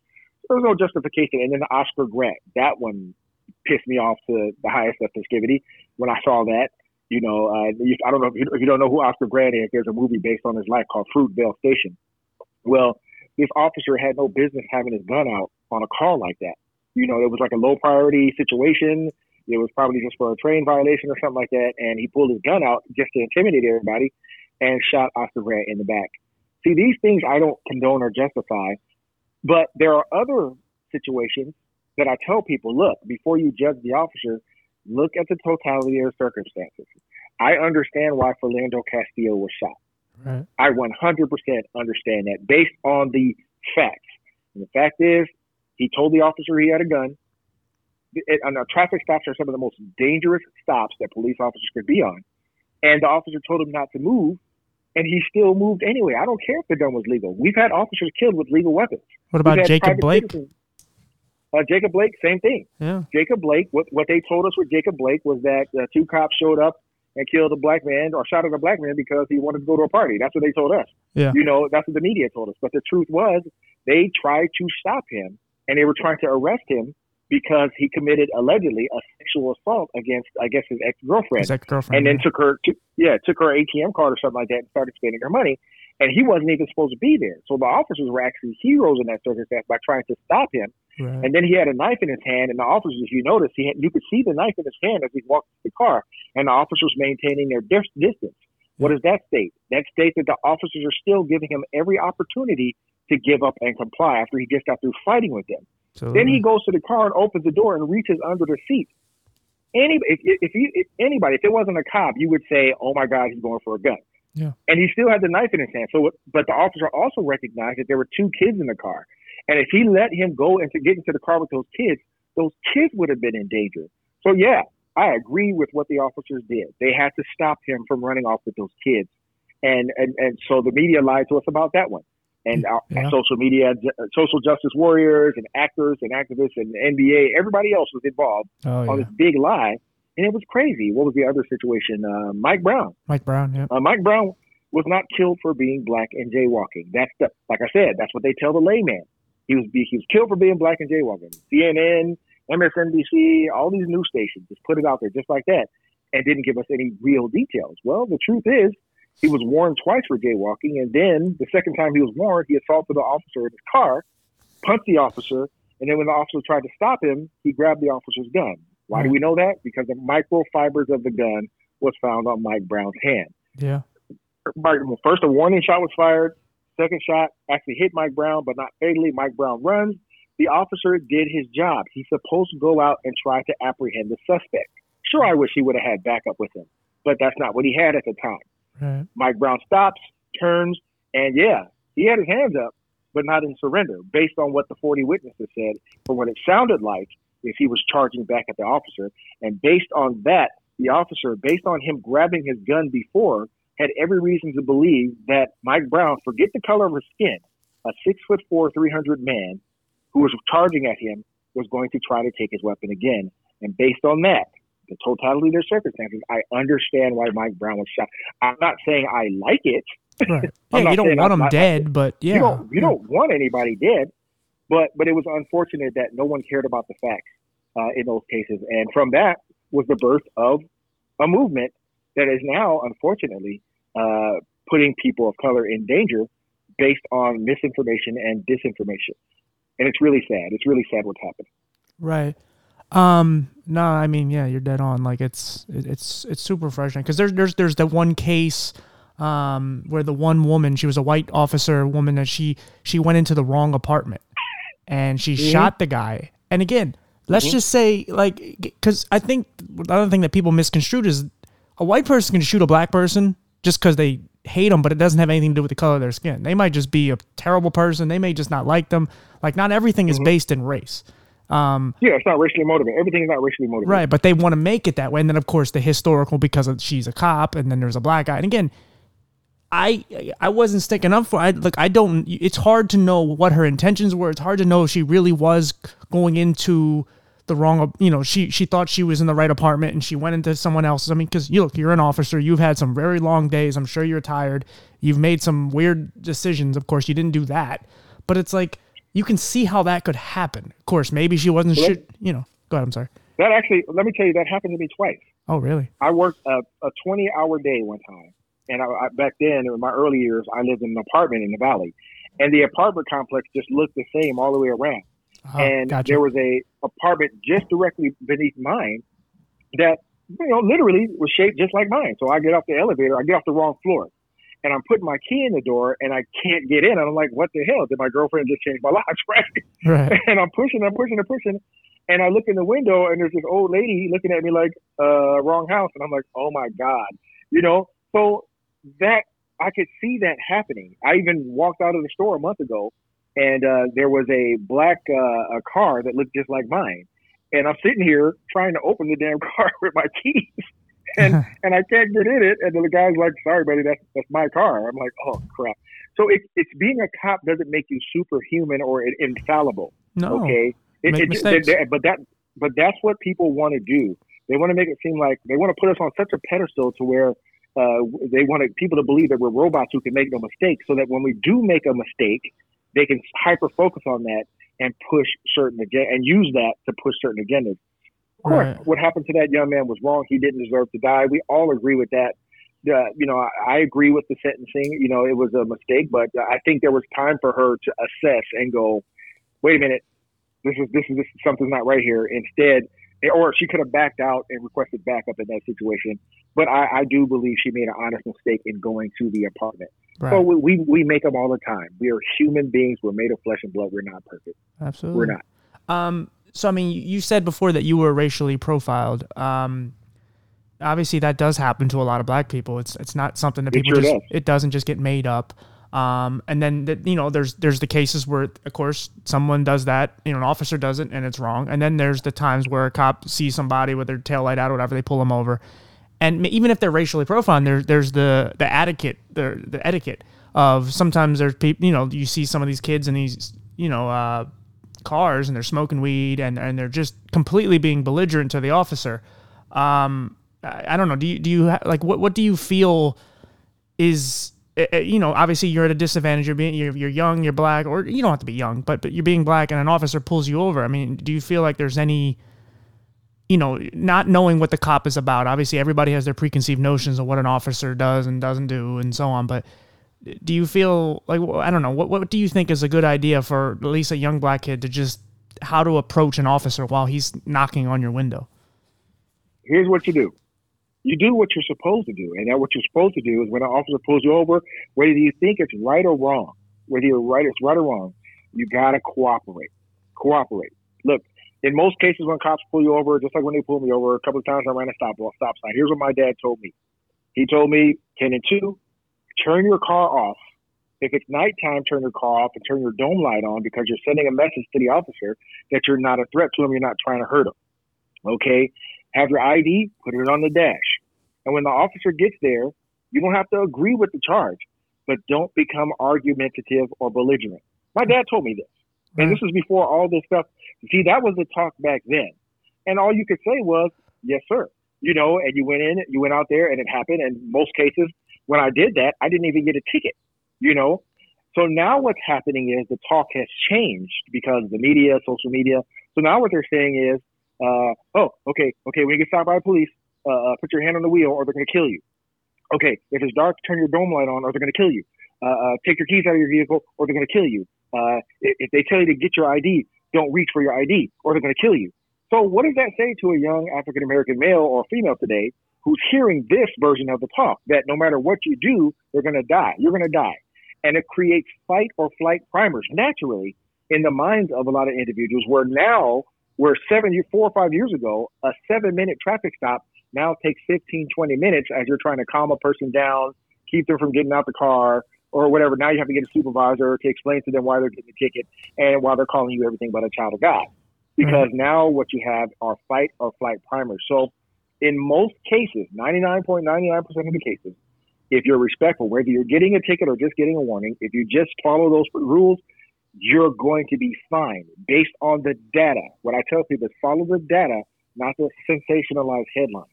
there was no justification. And then the Oscar Grant, that one pissed me off to the highest of festivity when I saw that. You know, uh, I don't know if you, if you don't know who Oscar Grant is. There's a movie based on his life called Fruitvale Station. Well, this officer had no business having his gun out on a call like that. You know, it was like a low priority situation. It was probably just for a train violation or something like that. And he pulled his gun out just to intimidate everybody and shot Oscar Grant in the back. See, these things I don't condone or justify, but there are other situations that I tell people, look, before you judge the officer, look at the totality of the circumstances. I understand why Philando Castillo was shot. Right. I 100% understand that based on the facts. And the fact is, he told the officer he had a gun. It, and traffic stops are some of the most dangerous stops that police officers could be on. And the officer told him not to move and he still moved anyway. I don't care if the gun was legal. We've had officers killed with legal weapons. What about Jacob Blake? Uh, Jacob Blake, same thing. Yeah. Jacob Blake, what, what they told us with Jacob Blake was that uh, two cops showed up and killed a black man or shot at a black man because he wanted to go to a party. That's what they told us. Yeah. You know, that's what the media told us. But the truth was they tried to stop him and they were trying to arrest him because he committed allegedly a sexual assault against, I guess, his ex girlfriend. Ex girlfriend. And then took her, to, yeah, took her ATM card or something like that and started spending her money. And he wasn't even supposed to be there. So the officers were actually heroes in that circumstance by trying to stop him. Right. And then he had a knife in his hand, and the officers, if you notice, he had, you could see the knife in his hand as he walked to the car, and the officers maintaining their dis- distance. What does that state? That states that the officers are still giving him every opportunity to give up and comply after he just got through fighting with them. So, then he goes to the car and opens the door and reaches under the seat. Any if if, you, if anybody if it wasn't a cop, you would say, "Oh my God, he's going for a gun." Yeah. And he still had the knife in his hand. So, but the officer also recognized that there were two kids in the car, and if he let him go and to get into the car with those kids, those kids would have been in danger. So, yeah, I agree with what the officers did. They had to stop him from running off with those kids, and and and so the media lied to us about that one and yeah. social media, social justice warriors, and actors and activists, and NBA, everybody else was involved oh, on this big lie, and it was crazy. What was the other situation? Uh, Mike Brown. Mike Brown, yeah. Uh, Mike Brown was not killed for being black and jaywalking. That's the, like I said, that's what they tell the layman. He was he was killed for being black and jaywalking. CNN, MSNBC, all these news stations just put it out there just like that, and didn't give us any real details. Well, the truth is he was warned twice for jaywalking, and then the second time he was warned, he assaulted the officer in his car, punched the officer, and then when the officer tried to stop him, he grabbed the officer's gun. Why do we know that? Because the microfibers of the gun was found on Mike Brown's hand. Yeah. First, a warning shot was fired. Second shot actually hit Mike Brown, but not fatally. Mike Brown runs. The officer did his job. He's supposed to go out and try to apprehend the suspect. Sure, I wish he would have had backup with him, but that's not what he had at the time. Right. Mike Brown stops, turns, and yeah, he had his hands up, but not in surrender, based on what the 40 witnesses said, from what it sounded like if he was charging back at the officer. And based on that, the officer, based on him grabbing his gun before, had every reason to believe that Mike Brown, forget the color of his skin, a six foot four, 300 man who was charging at him, was going to try to take his weapon again. And based on that, the totality of their circumstances, I understand why Mike Brown was shot. I'm not saying I like it. Right. yeah, you don't want him dead, but yeah, you don't, you don't want anybody dead. But but it was unfortunate that no one cared about the facts uh, in those cases, and from that was the birth of a movement that is now, unfortunately, uh, putting people of color in danger based on misinformation and disinformation. And it's really sad. It's really sad what's happening. Right. Um, no, I mean, yeah, you're dead on. Like it's it's it's super frustrating because there's there's there's that one case um where the one woman she was a white officer woman that she she went into the wrong apartment and she mm-hmm. shot the guy. And again, let's mm-hmm. just say like because I think the other thing that people misconstrued is a white person can shoot a black person just because they hate them, but it doesn't have anything to do with the color of their skin. They might just be a terrible person. They may just not like them. Like not everything mm-hmm. is based in race. Um, yeah, it's not racially motivated. Everything is not racially motivated. Right, but they want to make it that way. And then, of course, the historical because of, she's a cop, and then there's a black guy. And again, I I wasn't sticking up for. I look. I don't. It's hard to know what her intentions were. It's hard to know if she really was going into the wrong. You know, she she thought she was in the right apartment and she went into someone else's. I mean, because you look, you're an officer. You've had some very long days. I'm sure you're tired. You've made some weird decisions. Of course, you didn't do that. But it's like you can see how that could happen. Of course, maybe she wasn't well, you know, go ahead. I'm sorry. That actually, let me tell you, that happened to me twice. Oh, really? I worked a, a 20 hour day one time. And I, I, back then, in my early years, I lived in an apartment in the valley. And the apartment complex just looked the same all the way around. Uh-huh, and gotcha. there was a apartment just directly beneath mine that, you know, literally was shaped just like mine. So I get off the elevator, I get off the wrong floor and I'm putting my key in the door and I can't get in. And I'm like, what the hell? Did my girlfriend just change my locks, right? right. And I'm pushing, I'm pushing, I'm pushing. And I look in the window and there's this old lady looking at me like, uh, wrong house. And I'm like, oh my God. You know, so that I could see that happening. I even walked out of the store a month ago and uh, there was a black uh, a car that looked just like mine. And I'm sitting here trying to open the damn car with my keys and and I can't get in it. And the guy's like, "Sorry, buddy, that's that's my car." I'm like, "Oh crap!" So it's it's being a cop doesn't make you superhuman or infallible. No. Okay. It, make it, mistakes. It, but that but that's what people want to do. They want to make it seem like they want to put us on such a pedestal to where uh, they want people to believe that we're robots who can make no mistakes, so that when we do make a mistake, they can hyper focus on that and push certain agenda and use that to push certain agendas course, right. what happened to that young man was wrong. He didn't deserve to die. We all agree with that. Uh, you know, I, I agree with the sentencing. You know, it was a mistake, but I think there was time for her to assess and go, wait a minute, this is this is this, something's not right here. Instead, or she could have backed out and requested backup in that situation. But I, I do believe she made an honest mistake in going to the apartment. Right. So we, we, we make them all the time. We are human beings. We're made of flesh and blood. We're not perfect. Absolutely, we're not. Um, so I mean, you said before that you were racially profiled. Um, obviously that does happen to a lot of black people. It's it's not something that people it sure just does. it doesn't just get made up. Um, and then the, you know there's there's the cases where of course someone does that, you know, an officer does it and it's wrong. And then there's the times where a cop sees somebody with their tail light out or whatever, they pull them over. And even if they're racially profiled, there's there's the the etiquette the the etiquette of sometimes there's people you know you see some of these kids and these you know uh, cars and they're smoking weed and and they're just completely being belligerent to the officer. Um, I, I don't know. Do you do you ha- like what what do you feel is eh, eh, you know, obviously you're at a disadvantage. You're being you're, you're young, you're black, or you don't have to be young, but but you're being black, and an officer pulls you over. I mean, do you feel like there's any, you know, not knowing what the cop is about? Obviously, everybody has their preconceived notions of what an officer does and doesn't do, and so on. But do you feel like I don't know what what do you think is a good idea for at least a young black kid to just how to approach an officer while he's knocking on your window? Here's what you do you do what you're supposed to do. And that what you're supposed to do is when an officer pulls you over, whether you think it's right or wrong, whether you're right, it's right or wrong, you gotta cooperate. Cooperate. Look, in most cases when cops pull you over, just like when they pulled me over, a couple of times I ran a stop stop sign. Here's what my dad told me. He told me, ten and two, turn your car off. If it's nighttime, turn your car off and turn your dome light on because you're sending a message to the officer that you're not a threat to him, you're not trying to hurt him. Okay? Have your ID, put it on the dash. And when the officer gets there, you don't have to agree with the charge, but don't become argumentative or belligerent. My dad told me this. And hmm. this was before all this stuff. See, that was the talk back then. And all you could say was, yes, sir. You know, and you went in, you went out there and it happened. And most cases, when I did that, I didn't even get a ticket, you know? So now what's happening is the talk has changed because the media, social media. So now what they're saying is, uh, oh, okay, okay, when you get stopped by the police, uh, uh, put your hand on the wheel or they're going to kill you. Okay, if it's dark, turn your dome light on or they're going to kill you. Uh, uh, take your keys out of your vehicle or they're going to kill you. Uh, if, if they tell you to get your ID, don't reach for your ID or they're going to kill you. So what does that say to a young African American male or female today who's hearing this version of the talk that no matter what you do, they're going to die. You're going to die. And it creates fight or flight primers naturally in the minds of a lot of individuals where now where seven, four or five years ago, a seven minute traffic stop now takes 15, 20 minutes as you're trying to calm a person down, keep them from getting out the car or whatever. Now you have to get a supervisor to explain to them why they're getting a ticket and why they're calling you everything but a child of God. Because mm-hmm. now what you have are fight or flight primers. So in most cases, 99.99% of the cases, if you're respectful, whether you're getting a ticket or just getting a warning, if you just follow those rules, you're going to be fine based on the data. What I tell people is follow the data, not the sensationalized headlines.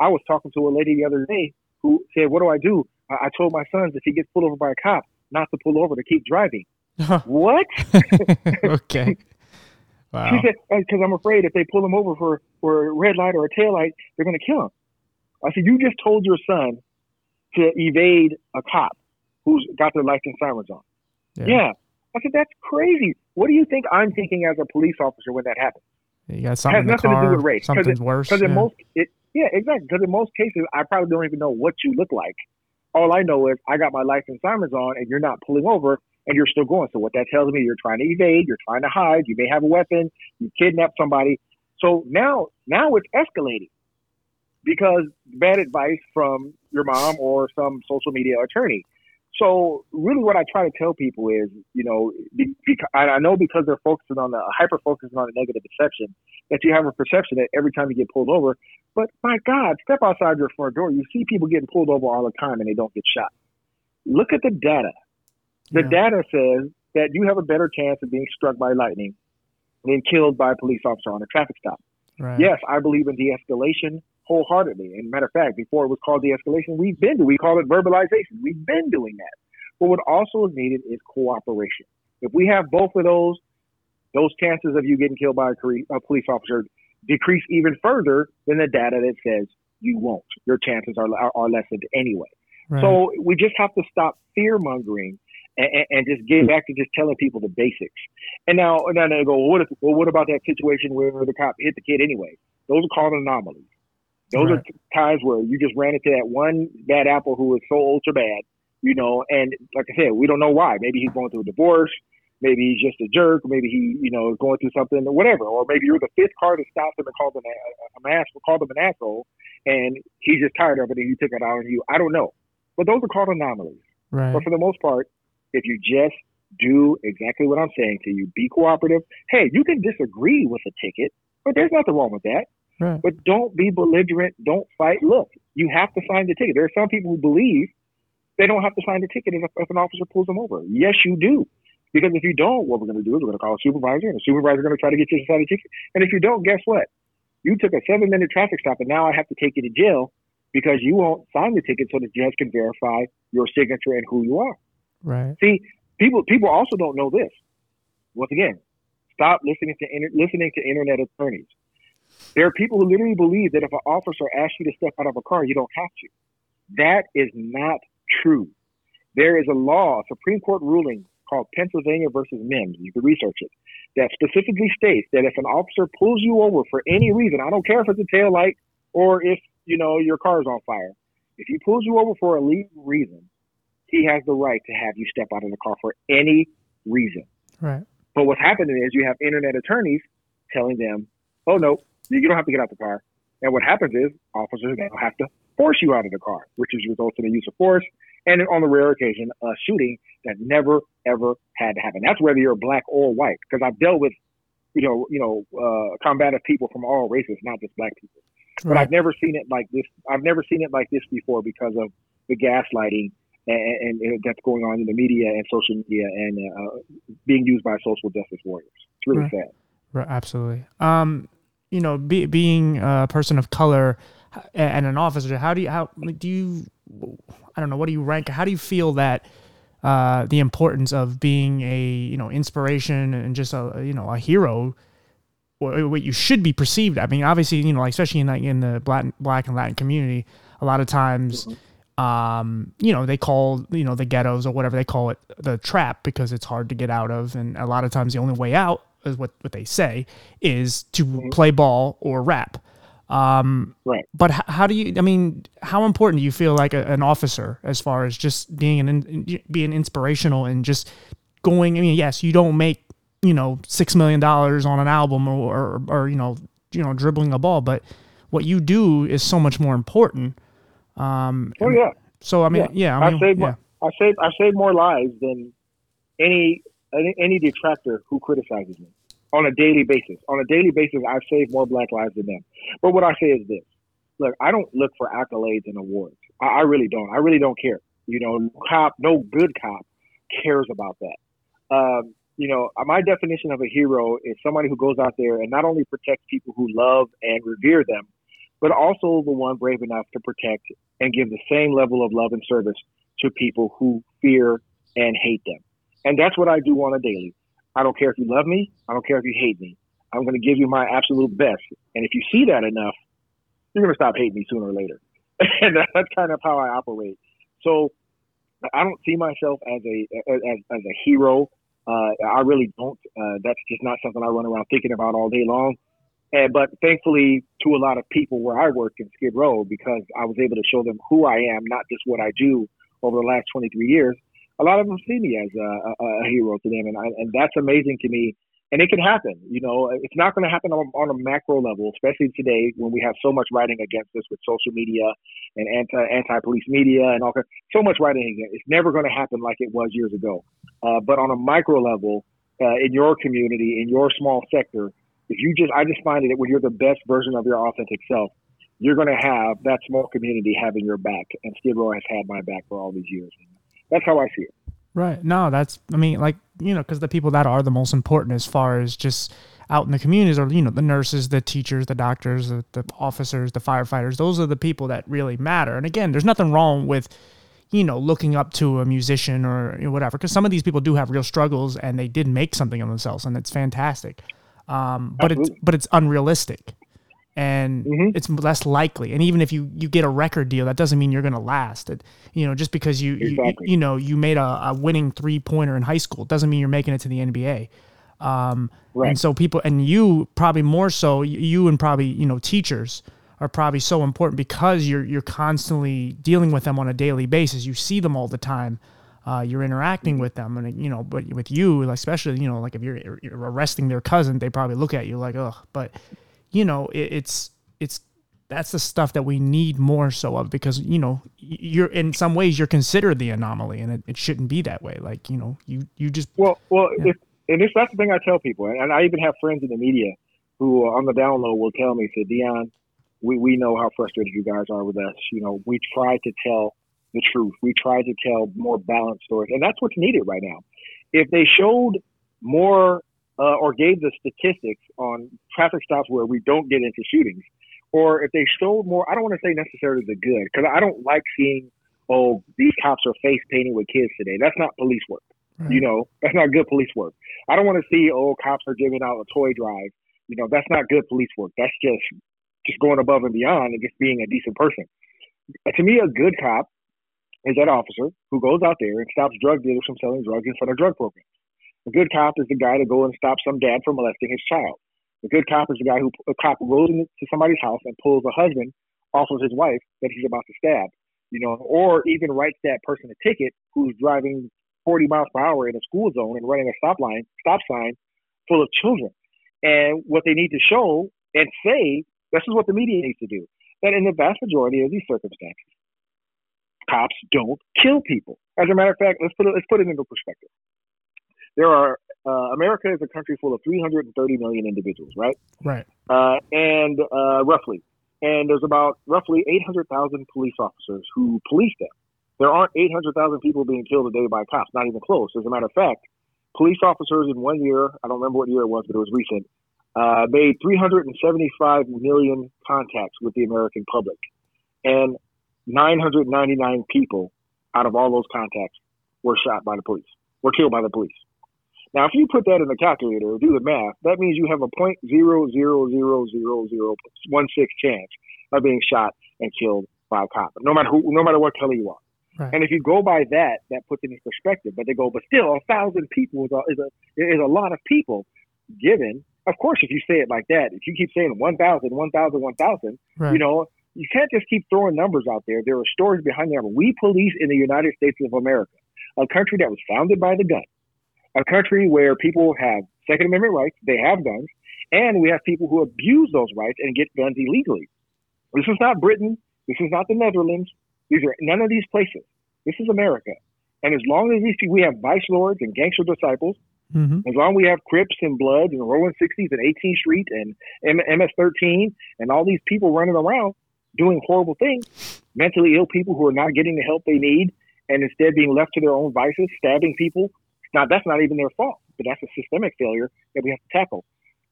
I was talking to a lady the other day who said, "What do I do?" I, I told my sons if he gets pulled over by a cop, not to pull over to keep driving. what? okay. Wow. She said, "Because I'm afraid if they pull him over for for a red light or a tail light, they're going to kill him." I said, "You just told your son to evade a cop who's got their license sirens on." Yeah. yeah. I said, "That's crazy. What do you think I'm thinking as a police officer when that happens?" You got something it has nothing car, to do with race. Something's it, worse. Because yeah. in most, it, yeah, exactly. Because in most cases, I probably don't even know what you look like. All I know is I got my license sirens on, and you're not pulling over, and you're still going. So what that tells me, you're trying to evade, you're trying to hide, you may have a weapon, you kidnapped somebody. So now, now it's escalating because bad advice from your mom or some social media attorney. So really, what I try to tell people is, you know, because, I know because they're focusing on the hyper focusing on the negative perception that you have a perception that every time you get pulled over. But my God, step outside your front door. You see people getting pulled over all the time and they don't get shot. Look at the data. The yeah. data says that you have a better chance of being struck by lightning than killed by a police officer on a traffic stop. Right. Yes, I believe in de-escalation wholeheartedly. And matter of fact, before it was called de-escalation, we've been doing, we call it verbalization. We've been doing that. But what also is needed is cooperation. If we have both of those, those chances of you getting killed by a, police officer decrease even further than the data that says you won't. Your chances are, are, are lessened anyway. Right. So we just have to stop fear mongering and, and, just get back to just telling people the basics. And now, and then they go, well, what, if, well, what about that situation where the cop hit the kid anyway? Those are called anomalies. Those right. are times where you just ran into that one bad apple who was so ultra bad, you know. And like I said, we don't know why. Maybe he's going through a divorce. Maybe he's just a jerk. Maybe he, you know, is going through something or whatever. Or maybe you're the fifth car that stopped him and called him a, a, a called him an asshole, and he's just tired of it and he took it out on you. I don't know. But those are called anomalies. Right. But for the most part, if you just do exactly what I'm saying to you, be cooperative. Hey, you can disagree with a ticket, but there's nothing wrong with that. Right. But don't be belligerent. Don't fight. Look, you have to sign the ticket. There are some people who believe they don't have to sign the ticket if, if an officer pulls them over. Yes, you do. Because if you don't, what we're going to do is we're going to call a supervisor, and the supervisor is going to try to get you to sign the ticket. And if you don't, guess what? You took a seven minute traffic stop, and now I have to take you to jail because you won't sign the ticket so the judge can verify your signature and who you are. Right. See, people people also don't know this. Once again, stop listening to inter- listening to internet attorneys. There are people who literally believe that if an officer asks you to step out of a car, you don't have to. That is not true. There is a law, a Supreme Court ruling called Pennsylvania versus Mimms. You can research it. That specifically states that if an officer pulls you over for any reason, I don't care if it's a tail light or if you know your car is on fire. If he pulls you over for a legal reason, he has the right to have you step out of the car for any reason. Right. But what's happening is you have internet attorneys telling them, "Oh no, you don't have to get out of the car." And what happens is officers now have to force you out of the car, which is results in a use of force and on the rare occasion a shooting that never ever had to happen. That's whether you're black or white, because I've dealt with, you know, you know, uh, combative people from all races, not just black people. Right. But I've never seen it like this. I've never seen it like this before because of the gaslighting and, and, that's going on in the media and social media and uh, being used by social justice warriors. It's really right. sad. Right, absolutely. Um, you know, be, being a person of color and an officer, how do you how do you I don't know what do you rank? How do you feel that uh, the importance of being a you know inspiration and just a you know a hero what you should be perceived. I mean, obviously, you know, like especially in like in the black, black and Latin community, a lot of times, mm-hmm. Um, you know, they call you know the ghettos or whatever they call it the trap because it's hard to get out of, and a lot of times the only way out is what what they say is to mm-hmm. play ball or rap. Um, right. But h- how do you? I mean, how important do you feel like a, an officer as far as just being an being inspirational and just going? I mean, yes, you don't make you know six million dollars on an album or, or, or you know you know dribbling a ball, but what you do is so much more important. Um, oh yeah. So I mean, yeah, yeah I, mean, I save yeah. I save I save more lives than any any, any detractor who criticizes me on a daily basis. On a daily basis, I've saved more black lives than them. But what I say is this: Look, I don't look for accolades and awards. I, I really don't. I really don't care. You know, no cop, no good cop cares about that. Um, you know, my definition of a hero is somebody who goes out there and not only protects people who love and revere them, but also the one brave enough to protect and give the same level of love and service to people who fear and hate them. And that's what I do on a daily. I don't care if you love me. I don't care if you hate me. I'm going to give you my absolute best. And if you see that enough, you're going to stop hating me sooner or later. and that's kind of how I operate. So I don't see myself as a as, as a hero uh, I really don't. Uh, that's just not something I run around thinking about all day long. And, but thankfully, to a lot of people where I work in Skid Row, because I was able to show them who I am, not just what I do over the last 23 years, a lot of them see me as a, a, a hero to them. And, I, and that's amazing to me and it can happen. You know, it's not going to happen on, on, a macro level, especially today when we have so much writing against us with social media and anti anti police media and all so much writing against. It's never going to happen like it was years ago. Uh, but on a micro level, uh, in your community, in your small sector, if you just, I just find it that when you're the best version of your authentic self, you're going to have that small community having your back. And Skid Row has had my back for all these years. That's how I see it. Right. No, that's, I mean, like, you know, because the people that are the most important as far as just out in the communities are, you know, the nurses, the teachers, the doctors, the, the officers, the firefighters. Those are the people that really matter. And again, there's nothing wrong with, you know, looking up to a musician or you know, whatever, because some of these people do have real struggles and they did make something of themselves, and it's fantastic. Um, but Absolutely. it's but it's unrealistic and mm-hmm. it's less likely. And even if you you get a record deal, that doesn't mean you're going to last. It, you know, just because you, exactly. you you know you made a, a winning three pointer in high school doesn't mean you're making it to the NBA. Um, right. And so people, and you probably more so, you and probably you know teachers are probably so important because you're you're constantly dealing with them on a daily basis. You see them all the time. Uh, you're interacting with them, and you know, but with you, especially you know, like if you're, you're arresting their cousin, they probably look at you like, oh. But you know, it, it's it's that's the stuff that we need more so of because you know you're in some ways you're considered the anomaly and it, it shouldn't be that way like you know you you just well well yeah. if, and this that's the thing i tell people and i even have friends in the media who on the download will tell me say dion we, we know how frustrated you guys are with us you know we try to tell the truth we try to tell more balanced stories and that's what's needed right now if they showed more uh, or gave the statistics on traffic stops where we don't get into shootings or if they showed more, I don't want to say necessarily the good, because I don't like seeing, oh, these cops are face painting with kids today. That's not police work. Right. You know, that's not good police work. I don't want to see, oh, cops are giving out a toy drive. You know, that's not good police work. That's just just going above and beyond and just being a decent person. To me, a good cop is that officer who goes out there and stops drug dealers from selling drugs in front of drug programs. A good cop is the guy to go and stop some dad from molesting his child. A good cop is the guy who a cop goes into somebody's house and pulls a husband off of his wife that he's about to stab, you know, or even writes that person a ticket who's driving 40 miles per hour in a school zone and running a stop line, stop sign full of children. And what they need to show and say, this is what the media needs to do. That in the vast majority of these circumstances, cops don't kill people. As a matter of fact, let's put it, let's put it into perspective. There are uh, America is a country full of 330 million individuals, right? Right. Uh, and uh, roughly, and there's about roughly 800,000 police officers who police them. There aren't 800,000 people being killed a day by cops, not even close. As a matter of fact, police officers in one year, I don't remember what year it was, but it was recent, uh, made 375 million contacts with the American public. And 999 people out of all those contacts were shot by the police, were killed by the police. Now, if you put that in the calculator, do the math, that means you have a point zero zero zero zero zero one six chance of being shot and killed by a cop, no matter who, no matter what color you are. Right. And if you go by that, that puts it in perspective. But they go, but still, a thousand people is a, is a is a lot of people. Given, of course, if you say it like that, if you keep saying 1,000, 1,000, 1,000, right. you know, you can't just keep throwing numbers out there. There are stories behind them. We police in the United States of America, a country that was founded by the gun, a country where people have Second Amendment rights, they have guns, and we have people who abuse those rights and get guns illegally. This is not Britain. This is not the Netherlands. These are none of these places. This is America. And as long as these people, we have vice lords and gangster disciples, mm-hmm. as long as we have Crips and Bloods and Rolling 60s and 18th Street and MS-13 and all these people running around doing horrible things, mentally ill people who are not getting the help they need and instead being left to their own vices, stabbing people, now, that's not even their fault, but that's a systemic failure that we have to tackle.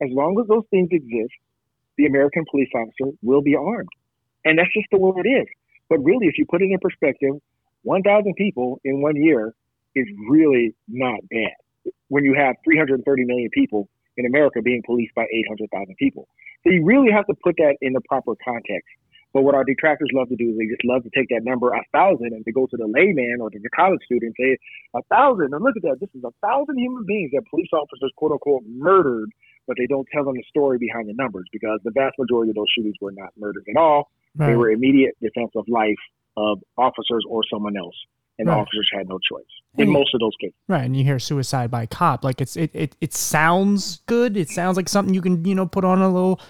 As long as those things exist, the American police officer will be armed. And that's just the way it is. But really, if you put it in perspective, 1,000 people in one year is really not bad when you have 330 million people in America being policed by 800,000 people. So you really have to put that in the proper context. But what our detractors love to do is they just love to take that number a thousand and to go to the layman or to the college student and say a thousand. And look at that, this is a thousand human beings that police officers quote unquote murdered, but they don't tell them the story behind the numbers because the vast majority of those shootings were not murders at all. Right. They were immediate defense of life of officers or someone else. And right. the officers had no choice in and most of those cases. Right. And you hear suicide by cop. Like it's it, it it sounds good. It sounds like something you can, you know, put on a little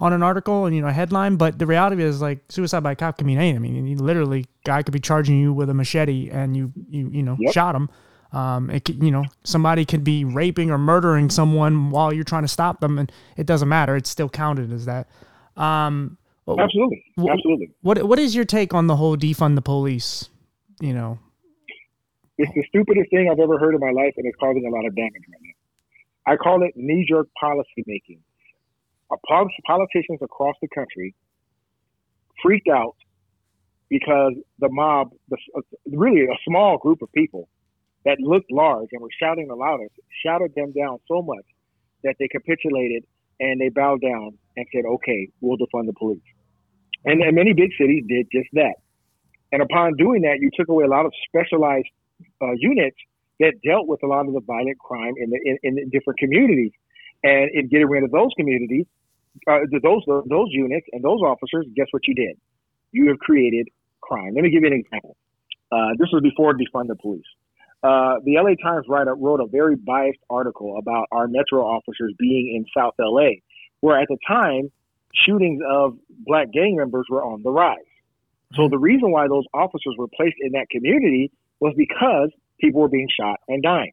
on an article and you know a headline, but the reality is like suicide by cop can mean anything. I mean, you literally guy could be charging you with a machete and you you you know yep. shot him. Um, it could, you know somebody could be raping or murdering someone while you're trying to stop them, and it doesn't matter. It's still counted as that. Um, absolutely, absolutely. What what is your take on the whole defund the police? You know, it's the stupidest thing I've ever heard in my life, and it's causing a lot of damage right now. I call it knee jerk policy making politicians across the country freaked out because the mob, the, uh, really a small group of people that looked large and were shouting the loudest, shouted them down so much that they capitulated and they bowed down and said, okay, we'll defund the police. And, and many big cities did just that. And upon doing that, you took away a lot of specialized uh, units that dealt with a lot of the violent crime in the in, in different communities, and in getting rid of those communities, uh, those those units and those officers, guess what you did? You have created crime. Let me give you an example. Uh, this was before defund the police. Uh, the LA Times writer wrote a very biased article about our Metro officers being in South LA, where at the time shootings of black gang members were on the rise. So the reason why those officers were placed in that community was because people were being shot and dying.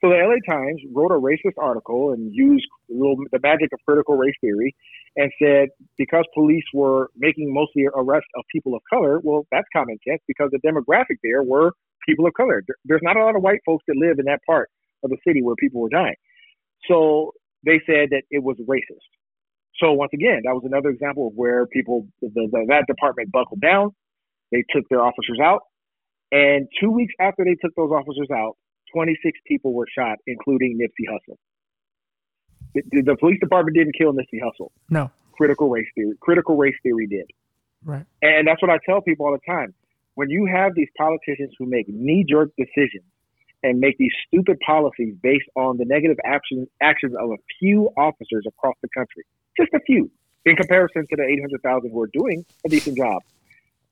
So the LA Times wrote a racist article and used the magic of critical race theory and said because police were making mostly arrests of people of color, well, that's common sense because the demographic there were people of color. There's not a lot of white folks that live in that part of the city where people were dying. So they said that it was racist. So once again, that was another example of where people, the, the, that department buckled down. They took their officers out. And two weeks after they took those officers out, 26 people were shot, including Nipsey Hussle. The, the police department didn't kill Nipsey Hussle. No. Critical race theory. Critical race theory did. Right. And that's what I tell people all the time. When you have these politicians who make knee-jerk decisions and make these stupid policies based on the negative actions actions of a few officers across the country, just a few, in comparison to the 800,000 who are doing a decent job,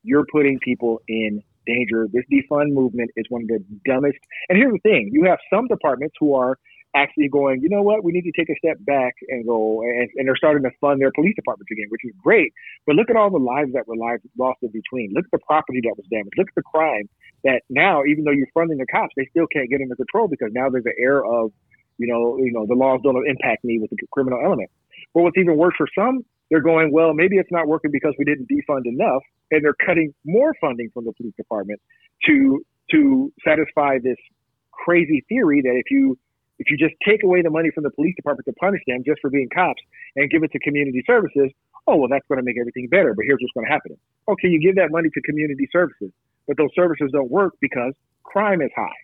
you're putting people in danger. This defund movement is one of the dumbest. And here's the thing: you have some departments who are actually going, you know what, we need to take a step back and go, and, and they're starting to fund their police departments again, which is great. But look at all the lives that were lives lost in between. Look at the property that was damaged. Look at the crime that now, even though you're funding the cops, they still can't get under control because now there's an air of, you know, you know, the laws don't impact me with the criminal element. But what's even worse for some, they're going, well, maybe it's not working because we didn't defund enough, and they're cutting more funding from the police department to to satisfy this crazy theory that if you if you just take away the money from the police department to punish them just for being cops and give it to community services, oh, well, that's going to make everything better. But here's what's going to happen. Okay, you give that money to community services, but those services don't work because crime is high.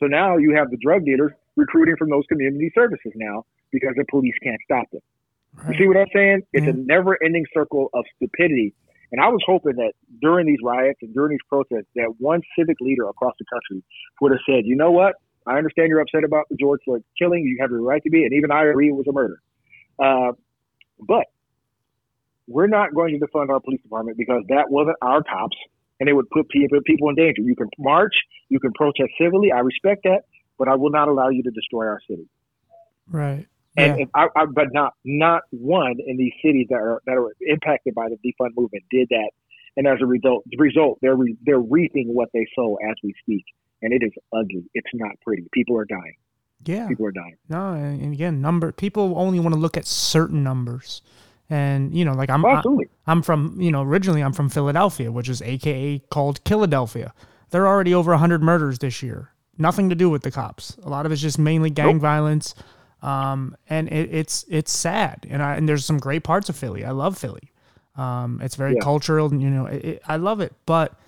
So now you have the drug dealers recruiting from those community services now because the police can't stop them. Right. You see what I'm saying? It's a never ending circle of stupidity. And I was hoping that during these riots and during these protests, that one civic leader across the country would have said, you know what? I understand you're upset about the George Floyd killing. You have the right to be, and even I agree it was a murder. Uh, but we're not going to defund our police department because that wasn't our cops, and it would put people in danger. You can march, you can protest civilly. I respect that, but I will not allow you to destroy our city. Right. And, yeah. I, I, but not not one in these cities that are that are impacted by the defund movement did that, and as a result, result they're re, they're reaping what they sow as we speak and it is ugly. It's not pretty. People are dying. Yeah, people are dying. No, and again, number people only want to look at certain numbers, and you know, like I'm, oh, I, am from, you know, originally I'm from Philadelphia, which is AKA called Killadelphia. There are already over hundred murders this year. Nothing to do with the cops. A lot of it's just mainly gang nope. violence, um, and it, it's it's sad. And I, and there's some great parts of Philly. I love Philly. Um, it's very yeah. cultural. You know, it, it, I love it, but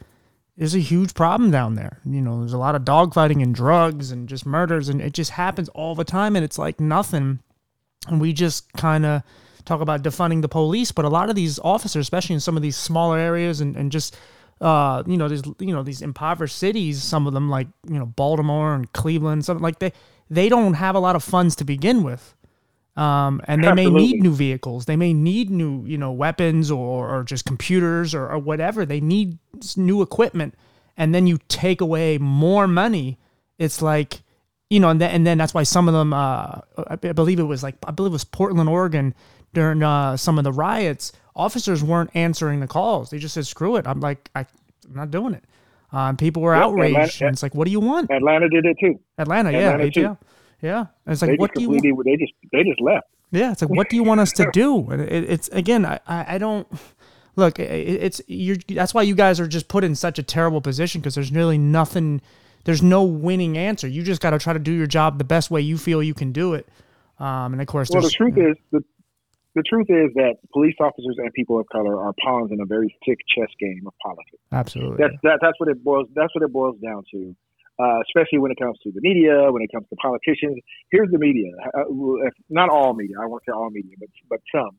there's a huge problem down there. You know, there's a lot of dogfighting and drugs and just murders, and it just happens all the time, and it's like nothing. And we just kind of talk about defunding the police, but a lot of these officers, especially in some of these smaller areas and, and just uh, you know, these you know these impoverished cities, some of them like you know Baltimore and Cleveland, something like they they don't have a lot of funds to begin with. Um, and they Absolutely. may need new vehicles. They may need new, you know, weapons or, or just computers or, or whatever. They need new equipment. And then you take away more money. It's like, you know, and then, and then that's why some of them, uh, I believe it was like, I believe it was Portland, Oregon during uh, some of the riots, officers weren't answering the calls. They just said, screw it. I'm like, I, am not doing it. Um, people were outraged. Atlanta, and it's like, what do you want? Atlanta did it too. Atlanta, Atlanta yeah. Too. Yeah, and it's like they what do you? They just they just left. Yeah, it's like what do you want us to do? And it, it's again, I I don't look. It, it's you. That's why you guys are just put in such a terrible position because there's really nothing. There's no winning answer. You just got to try to do your job the best way you feel you can do it. Um, and of course, well, the truth is the the truth is that police officers and people of color are pawns in a very thick chess game of politics. Absolutely. That's that, that's what it boils. That's what it boils down to uh, especially when it comes to the media, when it comes to politicians. Here's the media, uh, not all media. I won't say all media, but but some.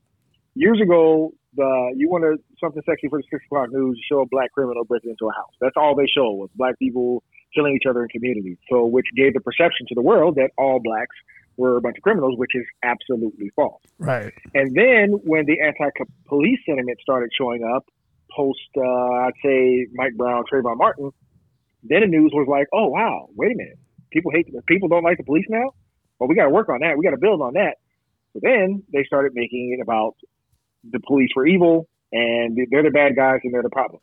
Years ago, the you wanted something sexy for the six o'clock news, show a black criminal breaking into a house. That's all they show was black people killing each other in communities. So, which gave the perception to the world that all blacks were a bunch of criminals, which is absolutely false. Right. And then when the anti-police sentiment started showing up post, uh, I'd say Mike Brown, Trayvon Martin, then the news was like, oh wow, wait a minute, people hate people don't like the police now. Well, we got to work on that. We got to build on that. So then they started making it about the police were evil and they're the bad guys and they're the problem.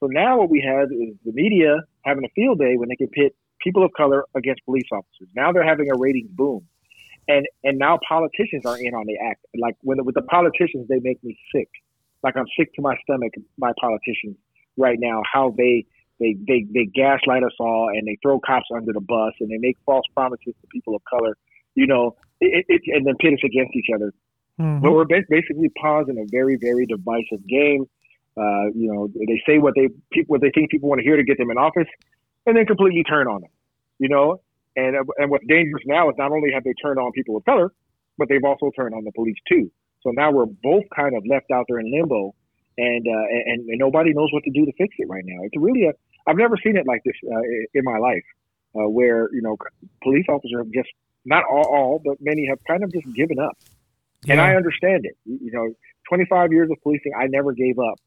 So now what we have is the media having a field day when they can pit people of color against police officers. Now they're having a ratings boom. And and now politicians are in on the act. Like when with the politicians, they make me sick. Like I'm sick to my stomach by politicians right now. How they they they they gaslight us all and they throw cops under the bus and they make false promises to people of color. You know, it, it, and then pit us against each other. Mm-hmm. But we're basically pausing a very very divisive game. Uh, you know, they say what they what they think people want to hear to get them in office, and then completely turn on them. You know, and and what's dangerous now is not only have they turned on people of color, but they've also turned on the police too. So now we're both kind of left out there in limbo, and uh, and, and nobody knows what to do to fix it right now. It's really a I've never seen it like this uh, in my life, uh, where you know police officers have just not all, all, but many have kind of just given up. Yeah. And I understand it. You know, 25 years of policing, I never gave up.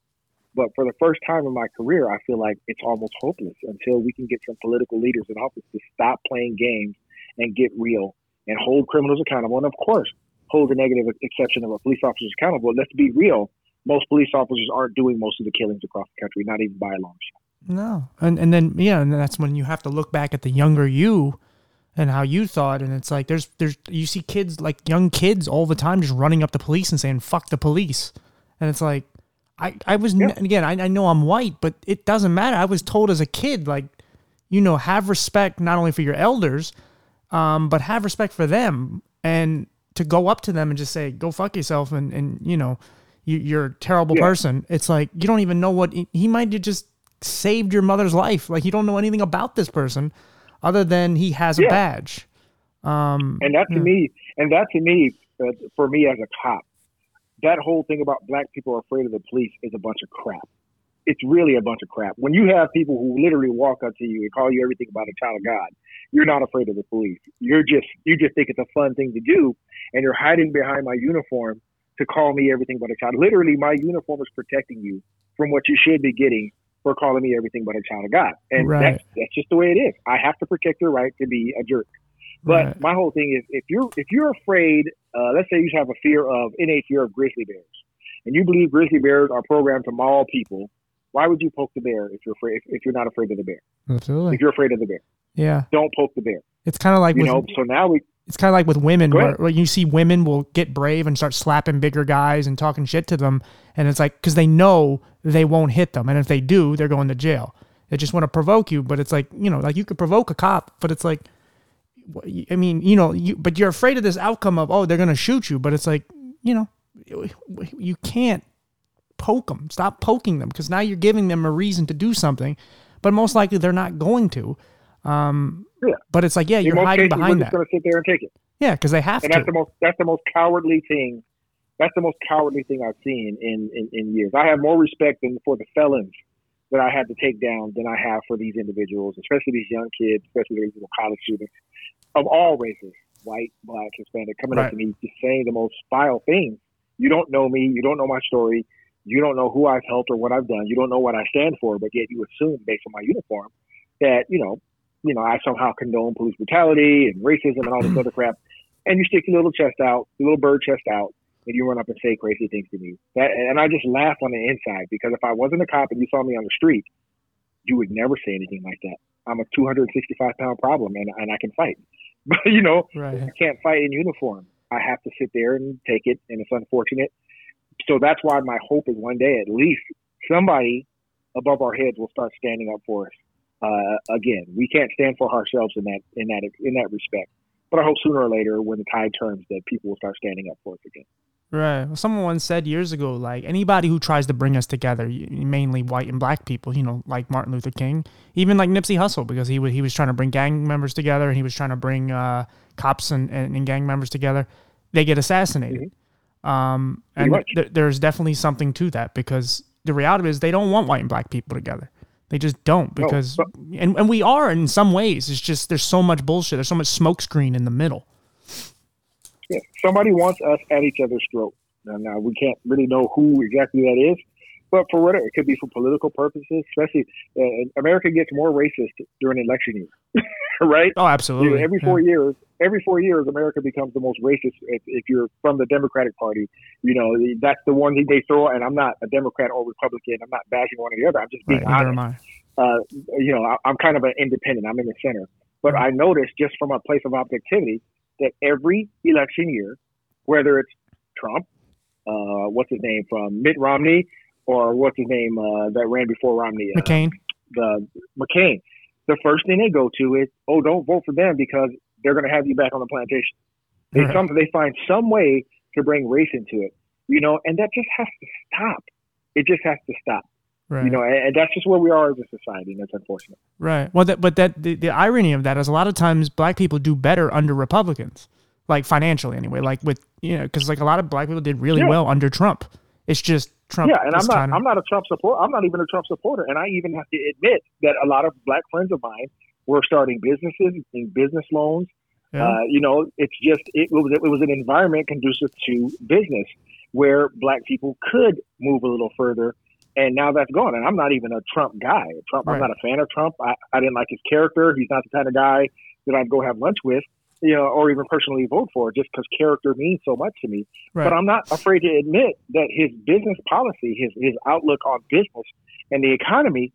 But for the first time in my career, I feel like it's almost hopeless until we can get some political leaders in office to stop playing games and get real and hold criminals accountable. And of course, hold the negative exception of a police officer accountable. Let's be real. Most police officers aren't doing most of the killings across the country, not even by a long shot. No. And and then yeah, and that's when you have to look back at the younger you and how you thought and it's like there's there's you see kids like young kids all the time just running up to police and saying fuck the police. And it's like I, I was yeah. again I, I know I'm white, but it doesn't matter. I was told as a kid like, you know, have respect not only for your elders, um, but have respect for them and to go up to them and just say go fuck yourself and and you know you, are a terrible yeah. person. It's like you don't even know what he, he might have just saved your mother's life. Like you don't know anything about this person other than he has a badge. Um, and that to yeah. me, and that to me, uh, for me as a cop, that whole thing about black people are afraid of the police is a bunch of crap. It's really a bunch of crap. When you have people who literally walk up to you and call you everything about a child of God, you're not afraid of the police. You're just you just think it's a fun thing to do, and you're hiding behind my uniform to call me everything but a child. Literally, my uniform is protecting you from what you should be getting for calling me everything but a child of God, and right. that's that's just the way it is. I have to protect your right to be a jerk. But right. my whole thing is, if you're if you're afraid, uh, let's say you have a fear of innate fear of grizzly bears, and you believe grizzly bears are programmed to maul people, why would you poke the bear if you're afraid? If, if you're not afraid of the bear, absolutely. If you're afraid of the bear, yeah, don't poke the bear. It's kind of like you with, know. So now we. It's kind of like with women, where, where you see women will get brave and start slapping bigger guys and talking shit to them, and it's like because they know they won't hit them, and if they do, they're going to jail. They just want to provoke you, but it's like you know, like you could provoke a cop, but it's like I mean, you know, you but you're afraid of this outcome of oh they're gonna shoot you, but it's like you know, you can't poke them. Stop poking them because now you're giving them a reason to do something, but most likely they're not going to. Um, yeah. But it's like yeah, you're hiding cases, behind that. Going to sit there and take it. Yeah, because they have and to. That's the most. That's the most cowardly thing. That's the most cowardly thing I've seen in, in, in years. I have more respect than for the felons that I had to take down than I have for these individuals, especially these young kids, especially these little college students of all races, white, black, Hispanic, coming right. up to me just saying the most vile things. You don't know me. You don't know my story. You don't know who I've helped or what I've done. You don't know what I stand for, but yet you assume based on my uniform that, you know, you know, I somehow condone police brutality and racism and all this other crap. And you stick your little chest out, your little bird chest out, and you run up and say crazy things to me. That, and I just laugh on the inside because if I wasn't a cop and you saw me on the street, you would never say anything like that. I'm a 265 pound problem and, and I can fight. But you know, right. I can't fight in uniform. I have to sit there and take it, and it's unfortunate. So that's why my hope is one day at least somebody above our heads will start standing up for us. Uh, again, we can't stand for ourselves in that in that in that respect. But I hope sooner or later, when the tide turns, that people will start standing up for us again. Right. Well, someone once said years ago, like anybody who tries to bring us together, mainly white and black people, you know, like Martin Luther King, even like Nipsey Hussle, because he was he was trying to bring gang members together and he was trying to bring uh, cops and, and, and, gang members together. They get assassinated. Mm-hmm. Um, and th- there's definitely something to that because the reality is they don't want white and black people together. They just don't because, but, and, and we are in some ways. It's just there's so much bullshit. There's so much smokescreen in the middle. Yeah, somebody wants us at each other's throat. And now we can't really know who exactly that is, but for whatever it could be for political purposes. Especially, uh, America gets more racist during election year, right? Oh, absolutely. You every four yeah. years, every four years, America becomes the most racist. If, if, you're from the Democratic Party, you know that's the one they throw. And I'm not a Democrat or Republican. I'm not bashing one or the other. I'm just being right, honest. Uh, you know, I, I'm kind of an independent. I'm in the center. But I noticed just from a place of objectivity that every election year, whether it's Trump, uh, what's his name from Mitt Romney, or what's his name uh, that ran before Romney, uh, McCain. The McCain. The first thing they go to is, oh, don't vote for them because they're going to have you back on the plantation. They right. come, they find some way to bring race into it, you know, and that just has to stop. It just has to stop. Right. You know, and, and, that's just where we are as a society, and that's unfortunate. Right. Well, that, but that the, the irony of that is a lot of times black people do better under Republicans, like financially anyway. Like with you know, because like a lot of black people did really yeah. well under Trump. It's just Trump. Yeah, and I'm not. I'm not a Trump supporter. I'm not even a Trump supporter, and I even have to admit that a lot of black friends of mine were starting businesses in business loans. Yeah. Uh, you know, it's just it was it was an environment conducive to business where black people could move a little further and now that's gone. And I'm not even a Trump guy. Trump, right. I'm not a fan of Trump. I, I didn't like his character. He's not the kind of guy that I'd go have lunch with, you know, or even personally vote for, just because character means so much to me. Right. But I'm not afraid to admit that his business policy, his his outlook on business and the economy,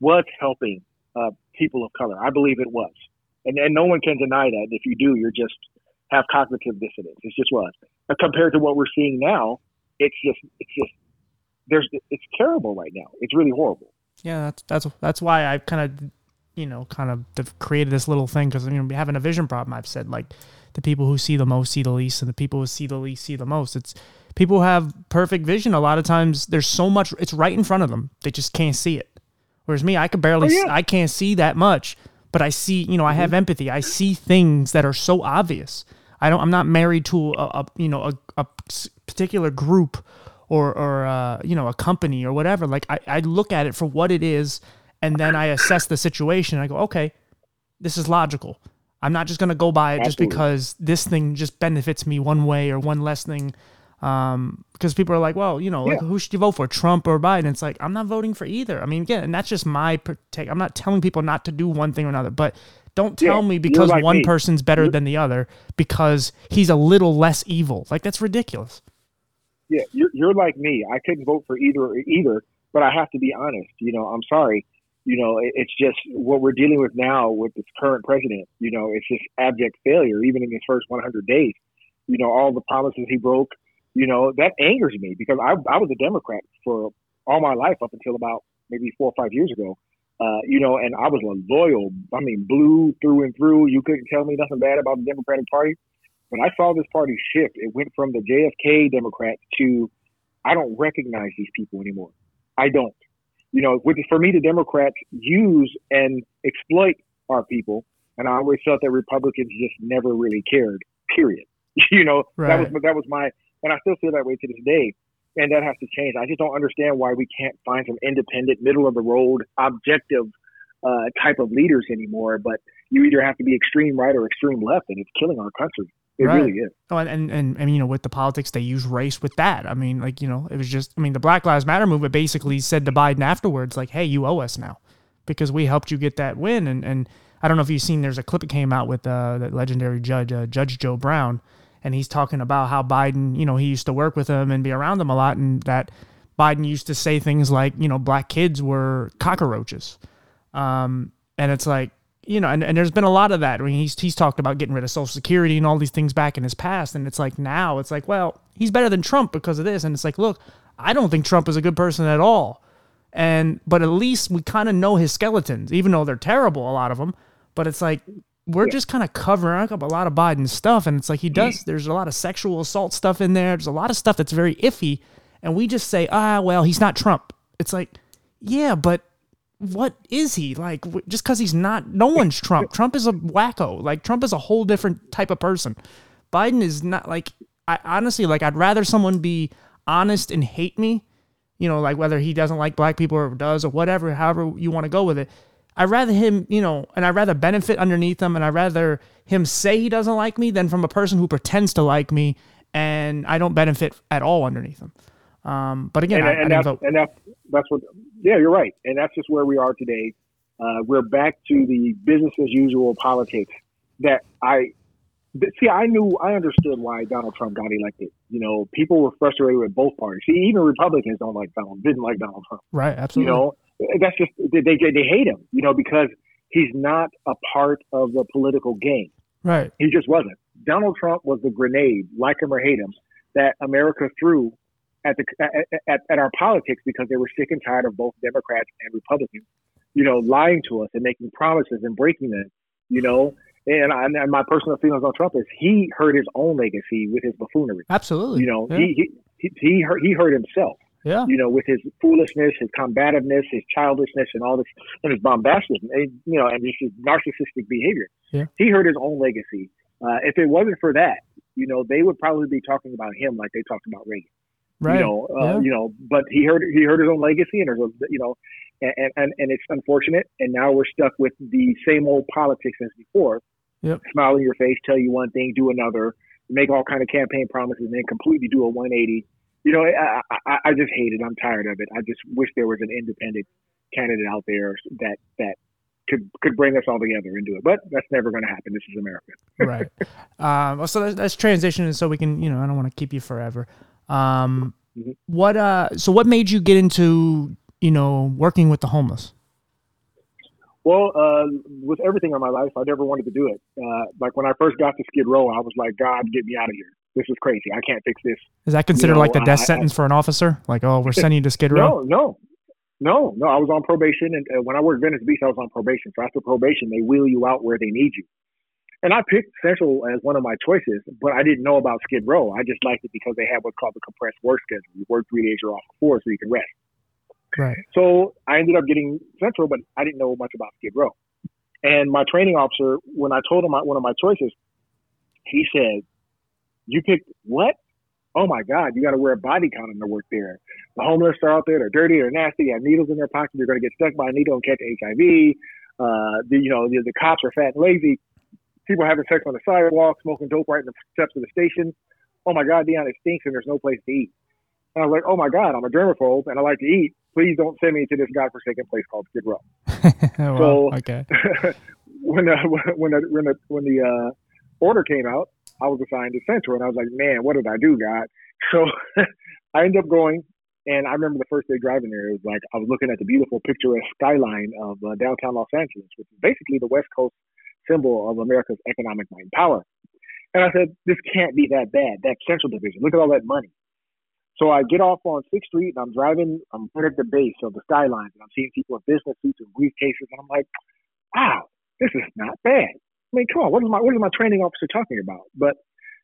was helping uh, people of color. I believe it was, and and no one can deny that. If you do, you're just have cognitive dissonance. It just was. But compared to what we're seeing now, it's just it's just there's it's terrible right now. It's really horrible. Yeah, that's that's that's why I've kind of you know kind of created this little thing because you know having a vision problem. I've said like the people who see the most see the least, and the people who see the least see the most. It's people who have perfect vision. A lot of times there's so much it's right in front of them. They just can't see it. Whereas me, I could barely oh, yeah. I can't see that much, but I see you know I have mm-hmm. empathy. I see things that are so obvious. I don't. I'm not married to a, a you know a, a particular group or or uh, you know a company or whatever. Like I, I look at it for what it is, and then I assess the situation. I go, okay, this is logical. I'm not just gonna go by it just because this thing just benefits me one way or one less thing. Um, because people are like, well, you know, like, who should you vote for, Trump or Biden? It's like I'm not voting for either. I mean, again, and that's just my take. I'm not telling people not to do one thing or another, but don't tell yeah, me because like one me. person's better you're, than the other because he's a little less evil. Like that's ridiculous yeah, you're, you're like me. I couldn't vote for either either, but I have to be honest. You know, I'm sorry. You know, it's just what we're dealing with now with this current president. You know, it's just abject failure, even in his first 100 days. You know, all the promises he broke. You know, that angers me because I, I was a Democrat for all my life up until about maybe four or five years ago. Uh, you know, and I was a loyal, I mean, blue through and through. You couldn't tell me nothing bad about the Democratic Party when I saw this party shift, it went from the JFK Democrats to I don't recognize these people anymore. I don't. You know, which for me, the Democrats use and exploit our people, and I always felt that Republicans just never really cared. Period. you know, right. that was that was my, and I still feel that way to this day. And that has to change. I just don't understand why we can't find some independent, middle of the road, objective uh, type of leaders anymore. But you either have to be extreme right or extreme left, and it's killing our country. It right. really is. Oh, and, and, and, and, you know, with the politics, they use race with that. I mean, like, you know, it was just, I mean, the Black Lives Matter movement basically said to Biden afterwards, like, hey, you owe us now because we helped you get that win. And, and I don't know if you've seen, there's a clip that came out with uh, that legendary judge, uh, Judge Joe Brown, and he's talking about how Biden, you know, he used to work with him and be around them a lot, and that Biden used to say things like, you know, black kids were cockroaches. Um, and it's like, you know, and, and there's been a lot of that. I mean, he's he's talked about getting rid of Social Security and all these things back in his past, and it's like now it's like, well, he's better than Trump because of this, and it's like, look, I don't think Trump is a good person at all, and but at least we kind of know his skeletons, even though they're terrible, a lot of them. But it's like we're yeah. just kind of covering up a lot of Biden's stuff, and it's like he does. There's a lot of sexual assault stuff in there. There's a lot of stuff that's very iffy, and we just say, ah, well, he's not Trump. It's like, yeah, but what is he like just because he's not no one's trump trump is a wacko like trump is a whole different type of person biden is not like i honestly like i'd rather someone be honest and hate me you know, like whether he doesn't like black people or does or whatever, however you want to go with it. I'd rather him, you know, and I'd rather benefit underneath him and I'd rather him say he doesn't like me than from a person who pretends to like me and I don't benefit at all underneath him. Um, but again, and, I, and I that's and that's that's what. Yeah, you're right, and that's just where we are today. Uh, we're back to the business as usual politics that I see. I knew, I understood why Donald Trump got elected. You know, people were frustrated with both parties. See, even Republicans don't like Donald, didn't like Donald Trump. Right, absolutely. You know, that's just they they, they hate him. You know, because he's not a part of the political game. right, He just wasn't. Donald Trump was the grenade, like him or hate him, that America threw at the at, at, at our politics because they were sick and tired of both Democrats and Republicans, you know, lying to us and making promises and breaking them, you know. And, I, and my personal feelings on Trump is he hurt his own legacy with his buffoonery. absolutely. You know, yeah. he, he he hurt he hurt himself yeah. you know, with his foolishness, his combativeness, his childishness, and all this, and his bombastism, and, you know, and just his narcissistic behavior. Yeah. He hurt his own legacy. Uh, if it wasn't for that, you know, they would probably be talking about him like they talked about Reagan. Right. You know, uh, yeah. you know, but he heard he heard his own legacy, and there's you know, and, and and it's unfortunate. And now we're stuck with the same old politics as before. Yep. Smile in your face, tell you one thing, do another, make all kind of campaign promises, and then completely do a 180 you know, I, I, I just hate it. I'm tired of it. I just wish there was an independent candidate out there that that could could bring us all together and do it. But that's never going to happen. This is America. right. Um, so let's, let's transition, so we can, you know, I don't want to keep you forever. Um, Mhm. what, uh, so what made you get into, you know, working with the homeless? Well, uh, with everything in my life, I never wanted to do it. Uh, like when I first got to Skid Row, I was like, God, get me out of here. This is crazy. I can't fix this. Is that considered know, like the death I- I- sentence for an officer? Like, oh, we're sending you to Skid Row? No, no, no, no. I was on probation, and uh, when I worked Venice Beach, I was on probation. So after probation, they wheel you out where they need you. And I picked Central as one of my choices, but I didn't know about Skid Row. I just liked it because they had what's called the compressed work schedule. You work three days, you're off for four, so you can rest. Right. So I ended up getting Central, but I didn't know much about Skid Row. And my training officer, when I told him my, one of my choices, he said, "You picked what? Oh my God, you got to wear a body condom to work there. The homeless are out there; they're dirty, they're nasty, they have needles in their pocket. You're going to get stuck by a needle and catch HIV. Uh, the, you know, the, the cops are fat and lazy. People having sex on the sidewalk, smoking dope right in the steps of the station. Oh my God, Dion, it stinks, and there's no place to eat." And I was like, "Oh my God, I'm a germaphobe and I like to eat. Please don't send me to this godforsaken place called Skid Row." Wow. So- okay. when the when the when the when the uh, order came out, I was assigned to Central, and I was like, man, what did I do, God? So I ended up going, and I remember the first day driving there. It was like I was looking at the beautiful picturesque skyline of uh, downtown Los Angeles, which is basically the West Coast symbol of America's economic might and power. And I said, this can't be that bad. That Central Division, look at all that money. So I get off on Sixth Street and I'm driving. I'm right at the base of the skylines, and I'm seeing people in business suits and briefcases, and I'm like, wow, this is not bad. I mean, come on, what is my what is my training officer talking about? But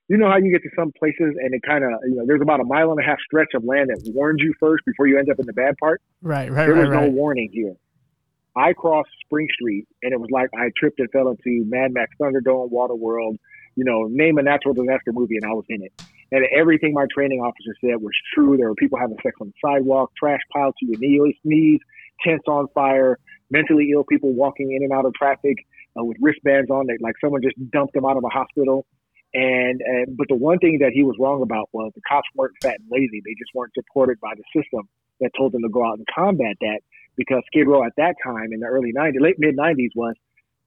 you know how you get to some places and it kind of you know there's about a mile and a half stretch of land that warns you first before you end up in the bad part. Right, right, There right, was no right. warning here. I crossed Spring Street and it was like I tripped and fell into Mad Max Thunderdome, Waterworld, you know, name a natural disaster movie and I was in it. And everything my training officer said was true. There were people having sex on the sidewalk, trash piled to your knees, tents on fire, mentally ill people walking in and out of traffic uh, with wristbands on. They, like someone just dumped them out of a hospital. And, and but the one thing that he was wrong about was the cops weren't fat and lazy. They just weren't supported by the system that told them to go out and combat that. Because Skid Row at that time in the early '90s, late mid '90s was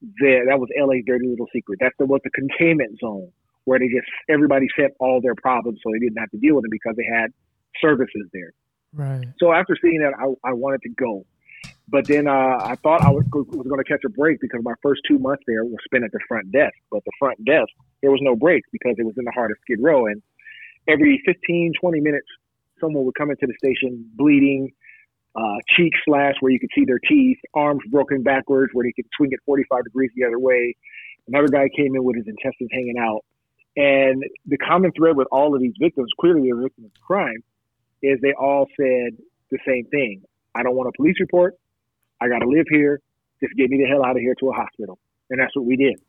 the, that was LA's dirty little secret. That's the was the containment zone where they just everybody sent all their problems so they didn't have to deal with them because they had services there. Right. So after seeing that, I, I wanted to go. But then uh, I thought I was, was going to catch a break because my first two months there were spent at the front desk. But the front desk, there was no break because it was in the heart of Skid Row. And every 15, 20 minutes, someone would come into the station bleeding, uh, cheek slashed where you could see their teeth, arms broken backwards where they could swing it 45 degrees the other way. Another guy came in with his intestines hanging out. And the common thread with all of these victims, clearly they're victims of crime, is they all said the same thing. I don't want a police report. I got to live here. Just get me the hell out of here to a hospital. And that's what we did.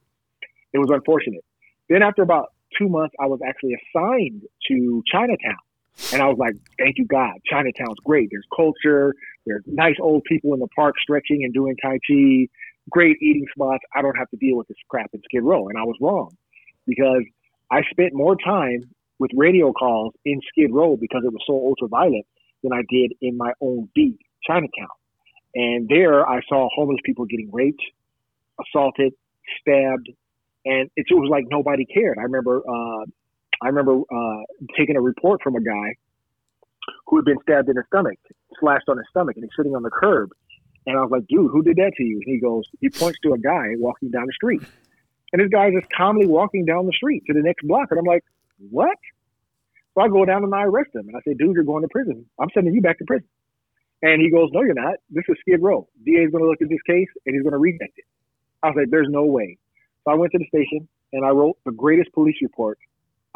It was unfortunate. Then after about two months, I was actually assigned to Chinatown. And I was like, thank you, God. Chinatown's great. There's culture. There's nice old people in the park stretching and doing Tai Chi. Great eating spots. I don't have to deal with this crap in Skid Row. And I was wrong because I spent more time with radio calls in Skid Row because it was so ultra violent than I did in my own beat, Chinatown. And there I saw homeless people getting raped, assaulted, stabbed, and it, was like nobody cared. I remember, uh, I remember uh, taking a report from a guy who had been stabbed in the stomach, slashed on his stomach, and he's sitting on the curb. And I was like, dude, who did that to you? And he goes, he points to a guy walking down the street. And this guy is just calmly walking down the street to the next block. And I'm like, what? So I go down and I arrest him. And I say, dude, you're going to prison. I'm sending you back to prison. And he goes, no, you're not. This is Skid Row. DA is going to look at this case and he's going to reject it. I was like, there's no way. So I went to the station and I wrote the greatest police report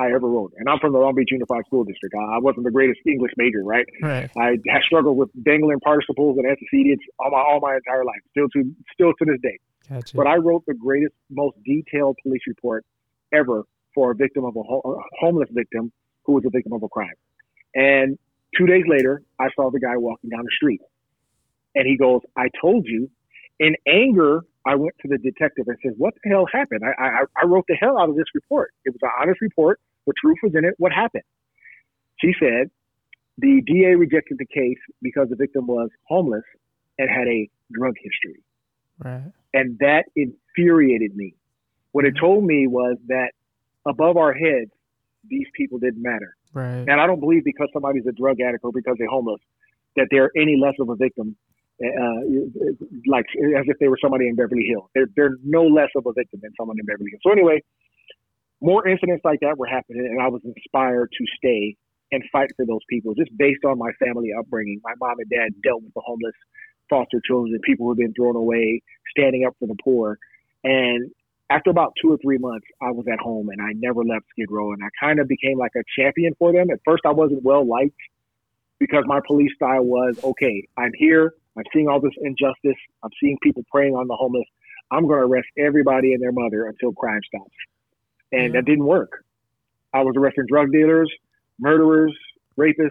I ever wrote. And I'm from the Long Beach Unified School District. I wasn't the greatest English major, right? Right. I have struggled with dangling participles and antecedents all my all my entire life, still to still to this day. Gotcha. But I wrote the greatest, most detailed police report ever for a victim of a, ho- a homeless victim who was a victim of a crime. And two days later, I saw the guy walking down the street, and he goes, "I told you." In anger, I went to the detective and said, "What the hell happened?" I, I, I wrote the hell out of this report. It was an honest report. The truth was in it. What happened? She said the DA rejected the case because the victim was homeless and had a drug history. Right. And that infuriated me. What it told me was that above our heads, these people didn't matter. Right. And I don't believe because somebody's a drug addict or because they're homeless that they're any less of a victim, uh, like as if they were somebody in Beverly Hills. They're, they're no less of a victim than someone in Beverly Hills. So anyway, more incidents like that were happening, and I was inspired to stay and fight for those people just based on my family upbringing. My mom and dad dealt with the homeless, foster children, people who had been thrown away, standing up for the poor. And after about two or three months, I was at home and I never left Skid Row. And I kind of became like a champion for them. At first, I wasn't well liked because my police style was okay, I'm here. I'm seeing all this injustice. I'm seeing people preying on the homeless. I'm going to arrest everybody and their mother until crime stops and mm-hmm. that didn't work. I was arresting drug dealers, murderers, rapists,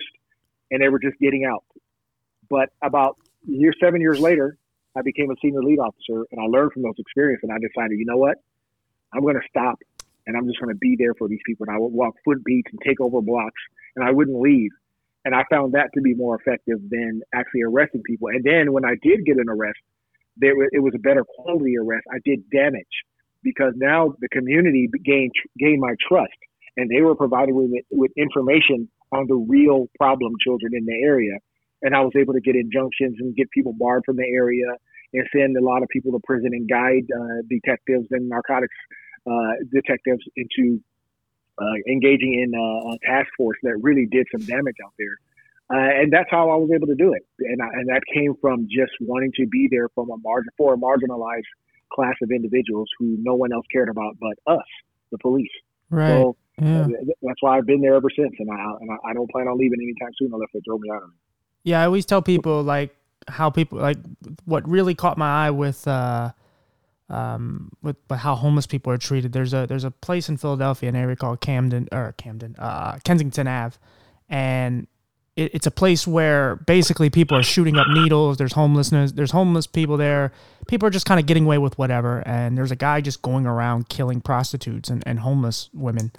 and they were just getting out. But about year seven years later, I became a senior lead officer, and I learned from those experiences. And I decided, you know what, I'm going to stop, and I'm just going to be there for these people. And I would walk foot beats and take over blocks, and I wouldn't leave. And I found that to be more effective than actually arresting people. And then when I did get an arrest, there it was a better quality arrest. I did damage because now the community gained gained my trust, and they were providing me with, with information on the real problem children in the area, and I was able to get injunctions and get people barred from the area and send a lot of people to prison and guide uh, detectives and narcotics uh, detectives into uh, engaging in uh, a task force that really did some damage out there. Uh, and that's how I was able to do it. And, I, and that came from just wanting to be there from a margin for a marginalized class of individuals who no one else cared about but us, the police. Right. So yeah. uh, that's why I've been there ever since, and I and I, I don't plan on leaving anytime soon unless they throw me out of it. Yeah, I always tell people like how people like what really caught my eye with uh um with, with how homeless people are treated. There's a there's a place in Philadelphia, an area called Camden or Camden, uh Kensington Ave, and it, it's a place where basically people are shooting up needles. There's homelessness. There's homeless people there. People are just kind of getting away with whatever. And there's a guy just going around killing prostitutes and, and homeless women.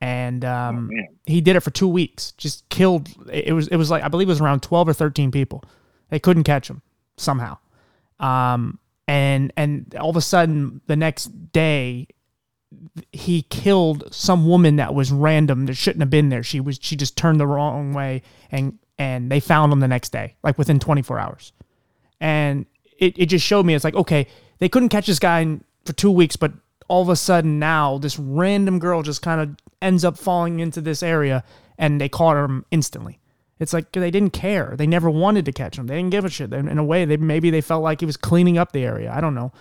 And um, oh, he did it for two weeks. Just killed. It was it was like I believe it was around twelve or thirteen people. They couldn't catch him somehow. Um, and and all of a sudden the next day he killed some woman that was random that shouldn't have been there. She was she just turned the wrong way and and they found him the next day, like within 24 hours. And it, it just showed me it's like, okay, they couldn't catch this guy in, for two weeks, but all of a sudden now this random girl just kind of ends up falling into this area and they caught him instantly. It's like they didn't care. They never wanted to catch him. They didn't give a shit. In a way, they maybe they felt like he was cleaning up the area. I don't know.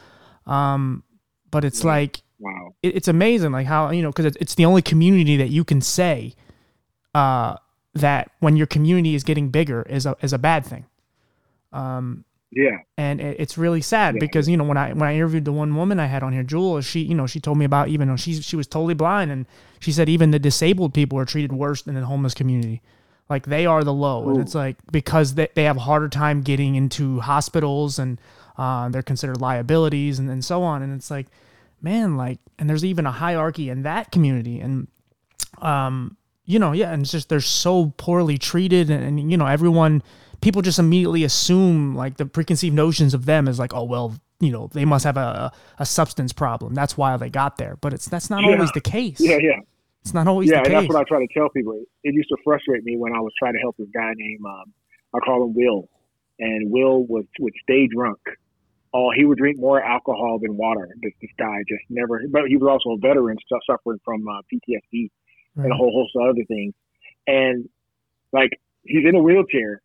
Um, but it's Yeah. like Wow. it, it's amazing like how you know because it's, it's the only community that you can say uh, that when your community is getting bigger is a is a bad thing um, Yeah. and it, it's really sad Yeah. because you know when I when I interviewed the one woman I had on here Jewel she you know she told me about even though she she was totally blind and she said even the disabled people are treated worse than the homeless community Like they are the low, Ooh. and it's like because they, they have a harder time getting into hospitals and uh, they're considered liabilities and, and so on. And it's like, man, like, and there's even a hierarchy in that community. And, um, you know, yeah, and it's just they're so poorly treated, and, and you know, everyone, people just immediately assume like the preconceived notions of them is like, oh well, you know, they must have a a substance problem. That's why they got there. But it's that's not yeah. always the case. Yeah, yeah. It's not always yeah, the case. Yeah, that's what I try to tell people. It used to frustrate me when I was trying to help this guy named um, I call him Will, and Will was would stay drunk oh, he would drink more alcohol than water. This, this guy just never, but he was also a veteran suffering from uh, PTSD right. and a whole host of other things. And like, he's in a wheelchair,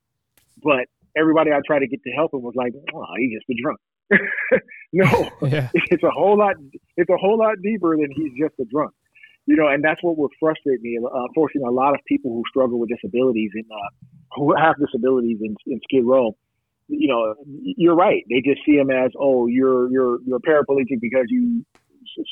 but everybody I tried to get to help him was like, oh, he's just a drunk. no, yeah. it's a whole lot, it's a whole lot deeper than he's just a drunk. You know, and that's what would frustrate me. Uh, unfortunately, a lot of people who struggle with disabilities and uh, who have disabilities in, in Skid Row, you know, you're right. They just see him as, oh, you're you're you're paraplegic because you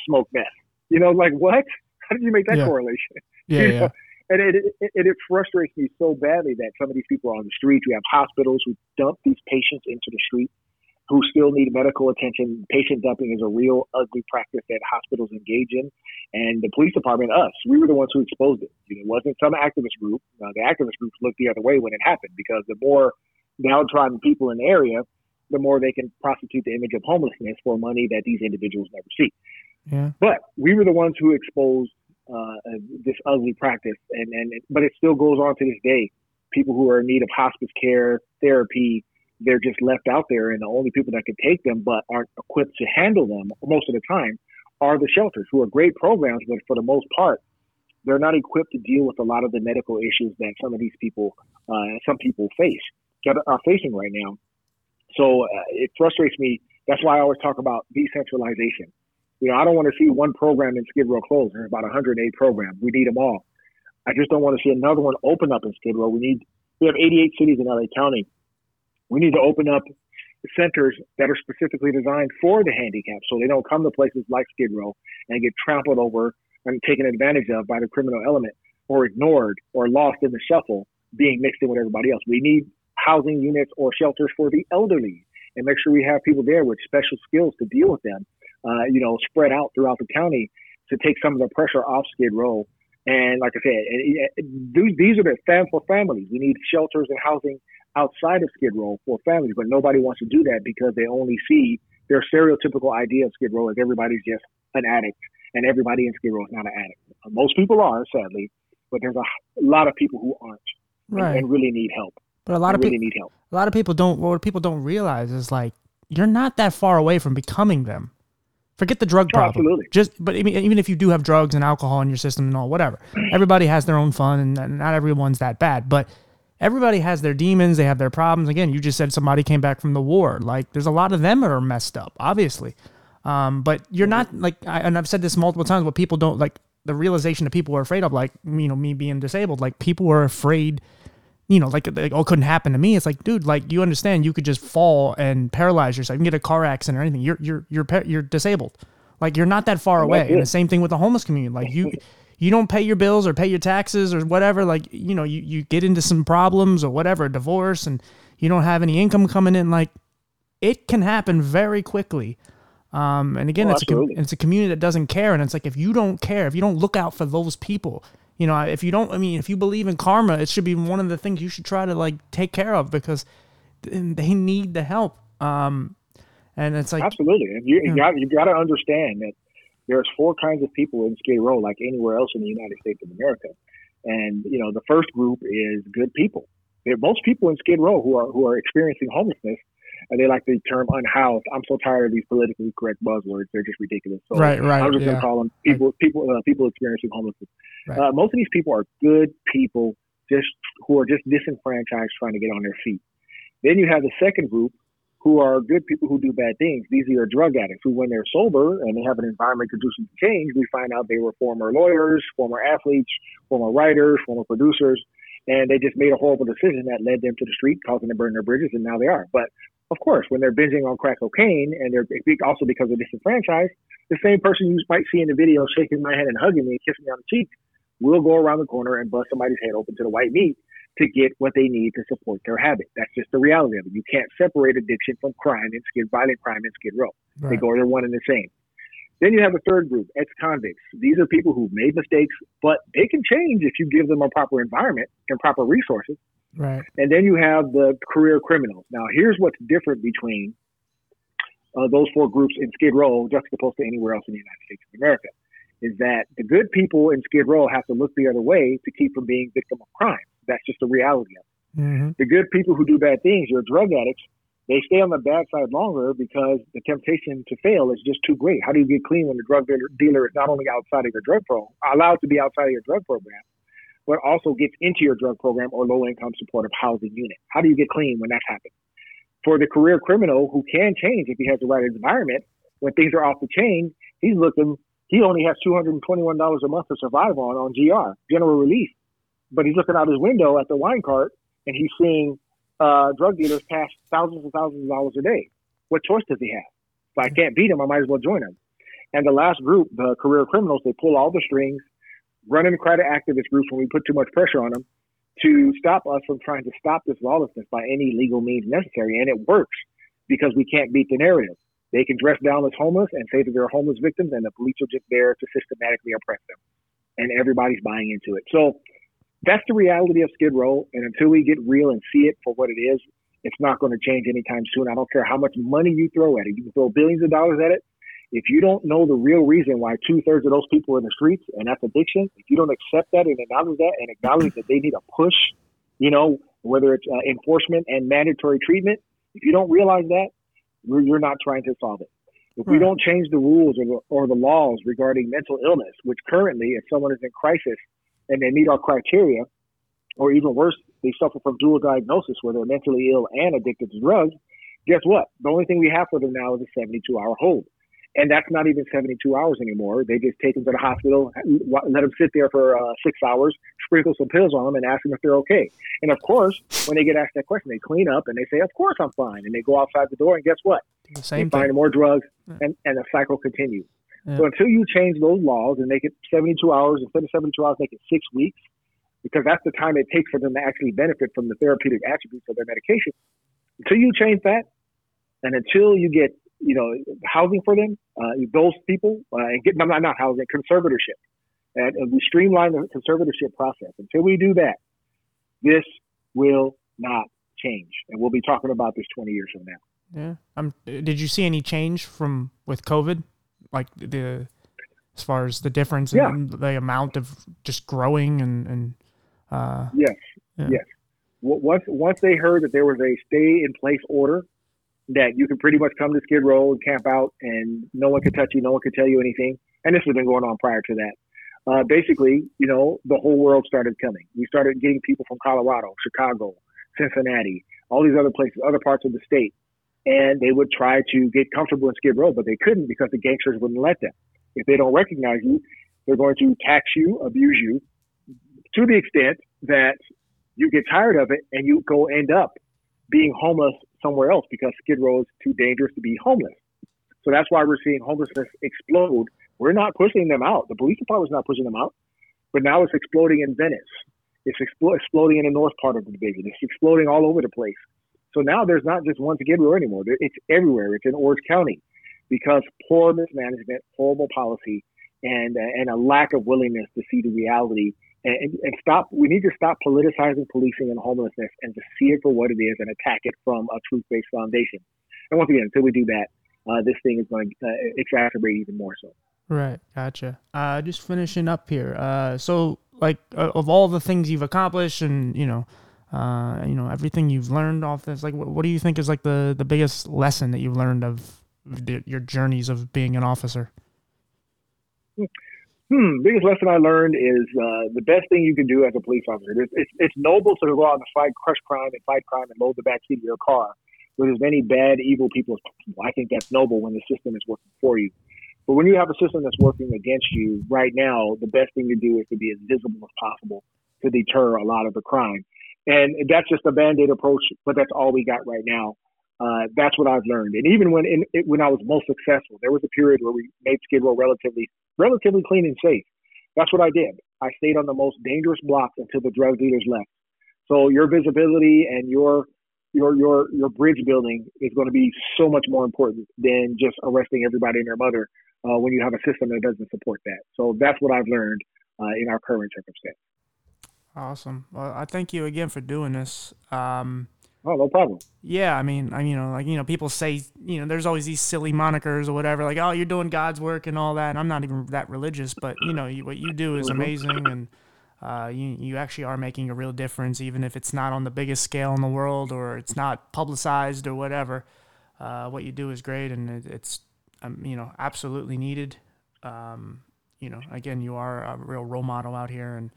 smoke meth. You know, like what? How did you make that yeah. correlation? Yeah, you know? yeah. And it, it, it, it frustrates me so badly that some of these people are on the streets. We have hospitals who dump these patients into the street who still need medical attention. Patient dumping is a real ugly practice that hospitals engage in. And the police department, us, we were the ones who exposed it. You know, it wasn't some activist group. Uh, the activist groups looked the other way when it happened because the more downtrodden people in the area, the more they can prostitute the image of homelessness for money that these individuals never see. Yeah. But we were the ones who exposed uh, this ugly practice, and and but it still goes on to this day. People who are in need of hospice care, therapy, they're just left out there, and the only people that can take them but aren't equipped to handle them most of the time are the shelters, who are great programs, but for the most part, they're not equipped to deal with a lot of the medical issues that some of these people, uh, some people face that are facing right now. So uh, it frustrates me. That's why I always talk about decentralization. You know, I don't want to see one program in Skid Row close. There's about 108 programs. We need them all. I just don't want to see another one open up in Skid Row. We need. We have 88 cities in LA County. We need to open up centers that are specifically designed for the handicapped, so they don't come to places like Skid Row and get trampled over and taken advantage of by the criminal element, or ignored, or lost in the shuffle, being mixed in with everybody else. We need housing units or shelters for the elderly and make sure we have people there with special skills to deal with them, uh, you know, spread out throughout the county to take some of the pressure off Skid Row. And like I said, these are the fam for families. We need shelters and housing outside of Skid Row for families, but nobody wants to do that because they only see their stereotypical idea of Skid Row as everybody's just an addict, and everybody in Skid Row is not an addict. Most people are, sadly, but there's a lot of people who aren't right. and, and really need help. But a lot of really people need help. A lot of people don't. What people don't realize is like you're not that far away from becoming them. Forget the drug problem. Absolutely. Just, but I mean, even if you do have drugs and alcohol in your system and all, whatever, everybody has their own fun, and not everyone's that bad. But everybody has their demons. They have their problems. Again, you just said somebody came back from the war. Like, there's a lot of them that are messed up, obviously. Um, but you're not like, I, and I've said this multiple times. What people don't like, the realization that people are afraid of, like you know, me being disabled. Like people are afraid you know, like, like oh, it couldn't happen to me. It's like, dude, like you understand, you could just fall and paralyze yourself. You can get a car accident or anything. You're you're you're you're disabled. Like you're not that far away. And the same thing with the homeless community. Like you you don't pay your bills or pay your taxes or whatever. Like you know, you you get into some problems or whatever, divorce, and you don't have any income coming in. Like it can happen very quickly. Um, and again, oh, it's a it's a community that doesn't care, and it's like if you don't care, if you don't look out for those people, you know, if you don't, I mean, if you believe in karma, it should be one of the things you should try to like take care of because they need the help. Um, and it's like absolutely, and you, you got you got to understand that there's four kinds of people in Skid Row, like anywhere else in the United States of America. And you know, the first group is good people. There, most people in Skid Row who are who are experiencing homelessness and they like the term unhoused. I'm so tired of these politically correct buzzwords; they're just ridiculous. So right, right. I'm just yeah. gonna call them people, people, uh, people experiencing homelessness. Right. Uh, most of these people are good people, just who are just disenfranchised, trying to get on their feet. Then you have the second group, who are good people who do bad things. These are your drug addicts who, when they're sober and they have an environment conducive to change, we find out they were former lawyers, former athletes, former writers, former producers, and they just made a horrible decision that led them to the street, causing them to burn their bridges, and now they are. But of course, when they're binging on crack cocaine and they're also because of disenfranchised, the same person you might see in the video shaking my hand and hugging me and kissing me on the cheek will go around the corner and bust somebody's head open to the white meat to get what they need to support their habit. That's just the reality of it. You can't separate addiction from crime and skid violent crime and skid row. Right. They go they're one and the same. Then you have a third group, ex-convicts. These are people who've made mistakes, but they can change if you give them a proper environment and proper resources. Right. And then you have the career criminals. Now, here's what's different between uh, those four groups in Skid Row, juxtaposed to anywhere else in the United States of America, is that the good people in Skid Row have to look the other way to keep from being victim of crime. That's just the reality of it. Mm-hmm. The good people who do bad things, your drug addicts, they stay on the bad side longer because the temptation to fail is just too great. How do you get clean when the drug dealer is not only outside of your drug program, allowed to be outside of your drug program, but also gets into your drug program or low income supportive housing unit? How do you get clean when that's happening? For the career criminal who can change if he has the right environment, when things are off the chain, he's looking, he only has $221 a month to survive on, on GR, general relief. But he's looking out his window at the wine cart and he's seeing uh, drug dealers pass thousands and thousands of dollars a day. What choice does he have? If I can't beat him, I might as well join him. And the last group, the career criminals, they pull all the strings, run into credit activist groups when we put too much pressure on them to stop us from trying to stop this lawlessness by any legal means necessary. And it works because we can't beat the narrative. They can dress down as homeless and say that they're homeless victims, and the police are just there to systematically oppress them. And everybody's buying into it. So that's the reality of Skid Row. And until we get real and see it for what it is, it's not going to change anytime soon. I don't care how much money you throw at it. You can throw billions of dollars at it. If you don't know the real reason why two thirds of those people are in the streets and that's addiction, if you don't accept that and acknowledge that and acknowledge that they need a push, you know, whether it's uh, enforcement and mandatory treatment, if you don't realize that, you're not trying to solve it. If we don't change the rules or, or the laws regarding mental illness, which currently, if someone is in crisis and they meet our criteria, or even worse, they suffer from dual diagnosis where they're mentally ill and addicted to drugs, guess what? The only thing we have for them now is a 72 hour hold. And that's not even 72 hours anymore. They just take them to the hospital, let them sit there for uh, six hours, sprinkle some pills on them, and ask them if they're okay. And of course, when they get asked that question, they clean up and they say, "Of course I'm fine." And they go outside the door, and guess what? The same they find more drugs, and, and the cycle continues. Yeah. So until you change those laws and make it 72 hours instead of 72 hours, make it six weeks, because that's the time it takes for them to actually benefit from the therapeutic attributes of their medication. Until you change that, and until you get you know housing for them, uh, those people, uh, and get not not housing, conservatorship, and, and we streamline the conservatorship process. Until we do that, this will not change, and we'll be talking about this 20 years from now. Yeah. Um. Did you see any change from with COVID? like the as far as the difference yeah. in the amount of just growing and and uh, yes, yeah. yes. Once once they heard that there was a stay in place order that you could pretty much come to Skid Row and camp out and no one could touch you, no one could tell you anything, and this has been going on prior to that. Uh, basically, you know, the whole world started coming. We started getting people from Colorado, Chicago, Cincinnati, all these other places, other parts of the state and they would try to get comfortable in Skid Row, but they couldn't because the gangsters wouldn't let them. If they don't recognize you, they're going to tax you, abuse you, to the extent that you get tired of it and you go end up being homeless somewhere else because Skid Row is too dangerous to be homeless. So that's why we're seeing homelessness explode. We're not pushing them out. The police department's not pushing them out, but now it's exploding in Venice. It's exploding in the north part of the division. It's exploding all over the place. So now there's not just one Skid Row anymore. It's everywhere. It's in Orange County because poor mismanagement, horrible policy, and uh, and a lack of willingness to see the reality and, and, stop. We need to stop politicizing policing and homelessness and to see it for what it is and attack it from a truth-based foundation. And once again, until we do that, uh, this thing is going to uh, exacerbate even more so. Right, gotcha. Uh, just finishing up here. Uh, so, like, uh, of all the things you've accomplished, and you know, uh, you know everything you've learned off this like what, what, do you think is like the the biggest lesson that you've learned of the, your journeys of being an officer hmm biggest lesson i learned is uh, the best thing you can do as a police officer it's, it's, it's noble to go out and fight crush crime and fight crime and load the back seat of your car with as many bad evil people as possible i think that's noble when the system is working for you but when you have a system that's working against you right now the best thing to do is to be as visible as possible to deter a lot of the crime and that's just a band-aid approach, but that's all we got right now. Uh, that's what I've learned. And even when in, when I was most successful, there was a period where we made Skid Row relatively relatively clean and safe. That's what I did. I stayed on the most dangerous blocks until the drug dealers left. So your visibility and your your your your bridge building is going to be so much more important than just arresting everybody and their mother uh, when you have a system that doesn't support that. So that's what I've learned uh, in our current circumstance. Awesome. Well, I thank you again for doing this. Um, oh, no problem. Yeah, I mean, I you know, like you know, people say, you know, there's always these silly monikers or whatever, like, oh, you're doing God's work and all that. And I'm not even that religious, but you know, you, what you do is mm-hmm. amazing, and uh, you you actually are making a real difference, even if it's not on the biggest scale in the world or it's not publicized or whatever. Uh, what you do is great, and it, it's um, you know absolutely needed. Um, you know, again, you are a real role model out here, and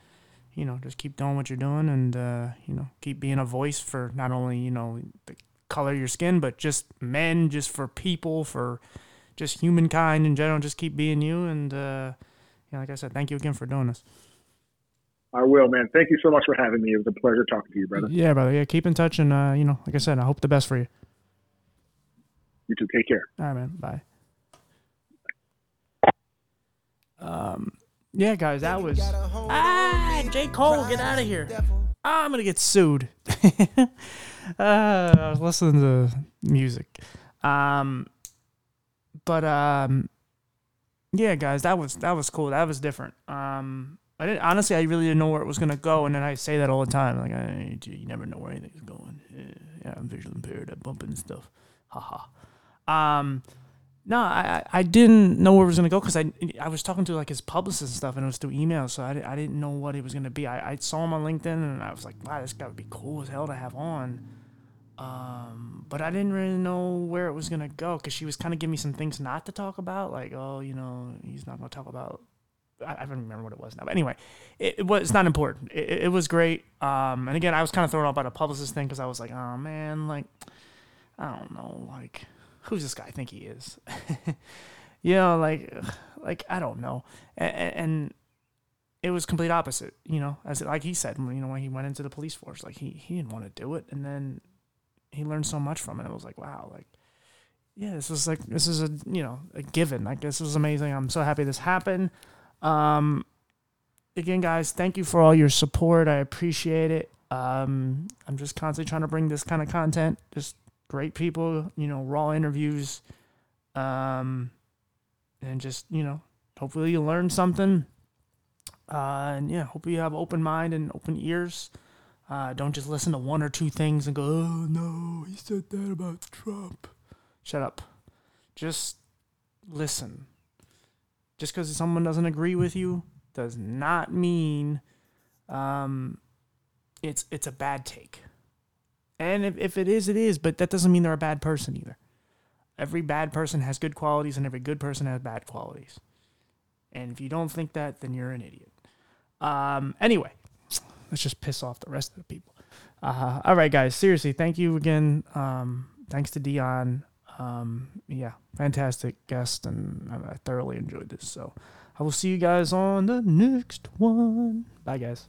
you know, just keep doing what you're doing, and uh, you know, keep being a voice for not only you know the color of your skin, but just men, just for people, for just humankind in general. Just keep being you, and uh, yeah, like I said, thank you again for doing this. I will, man. Thank you so much for having me. It was a pleasure talking to you, brother. Yeah, brother. Yeah, keep in touch, and uh, you know, like I said, I hope the best for you. You too. Take care. All right, man. Bye. Um, yeah, guys, that was ah J Cole. Get out of here! Oh, I'm gonna get sued. uh, I was listening to music. Um, but um, yeah, guys, that was that was cool. That was different. Um, I didn't honestly. I really didn't know where it was gonna go, and then I say that all the time. Like, I, you never know where anything's going. Yeah, I'm visually impaired. I bump into stuff. Haha. Um, no, I I didn't know where it was gonna go because I I was talking to like his publicist and stuff, and it was through email, so I, I didn't know what it was gonna be. I, I saw him on LinkedIn, and I was like, wow, this guy would be cool as hell to have on. Um, but I didn't really know where it was gonna go because she was kind of giving me some things not to talk about, like, oh, you know, he's not gonna talk about. I, I don't remember what it was now, but anyway, it, it was not important. It, it was great. Um, and again, I was kind of thrown off by the publicist thing because I was like, oh man, like, I don't know, like who's this guy I think he is? you know, like, like I don't know, and, and, it was complete opposite. You know, as like he said, you know, when he went into the police force, like he he didn't want to do it, and then he learned so much from it. It was like, wow, like, yeah, this is like this is a you know a given. Like this was amazing. I'm so happy this happened. Um, again, guys, thank you for all your support. I appreciate it. Um, I'm just constantly trying to bring this kind of content, just great people, you know, raw interviews, um, and just you know, hopefully you learn something. Uh, and yeah, hope you have open mind and open ears. Uh, don't just listen to one or two things and go, "Oh no, he said that about Trump." Shut up. Just listen. Just because someone doesn't agree with you does not mean um, it's it's a bad take. And if, if it is, it is, but that doesn't mean they're a bad person either. Every bad person has good qualities, and every good person has bad qualities. And if you don't think that, then you're an idiot. Um, anyway, let's just piss off the rest of the people. Uh, all right, guys. Seriously, thank you again. Um, thanks to Dion. Um, yeah, fantastic guest, and I thoroughly enjoyed this. So I will see you guys on the next one. Bye, guys.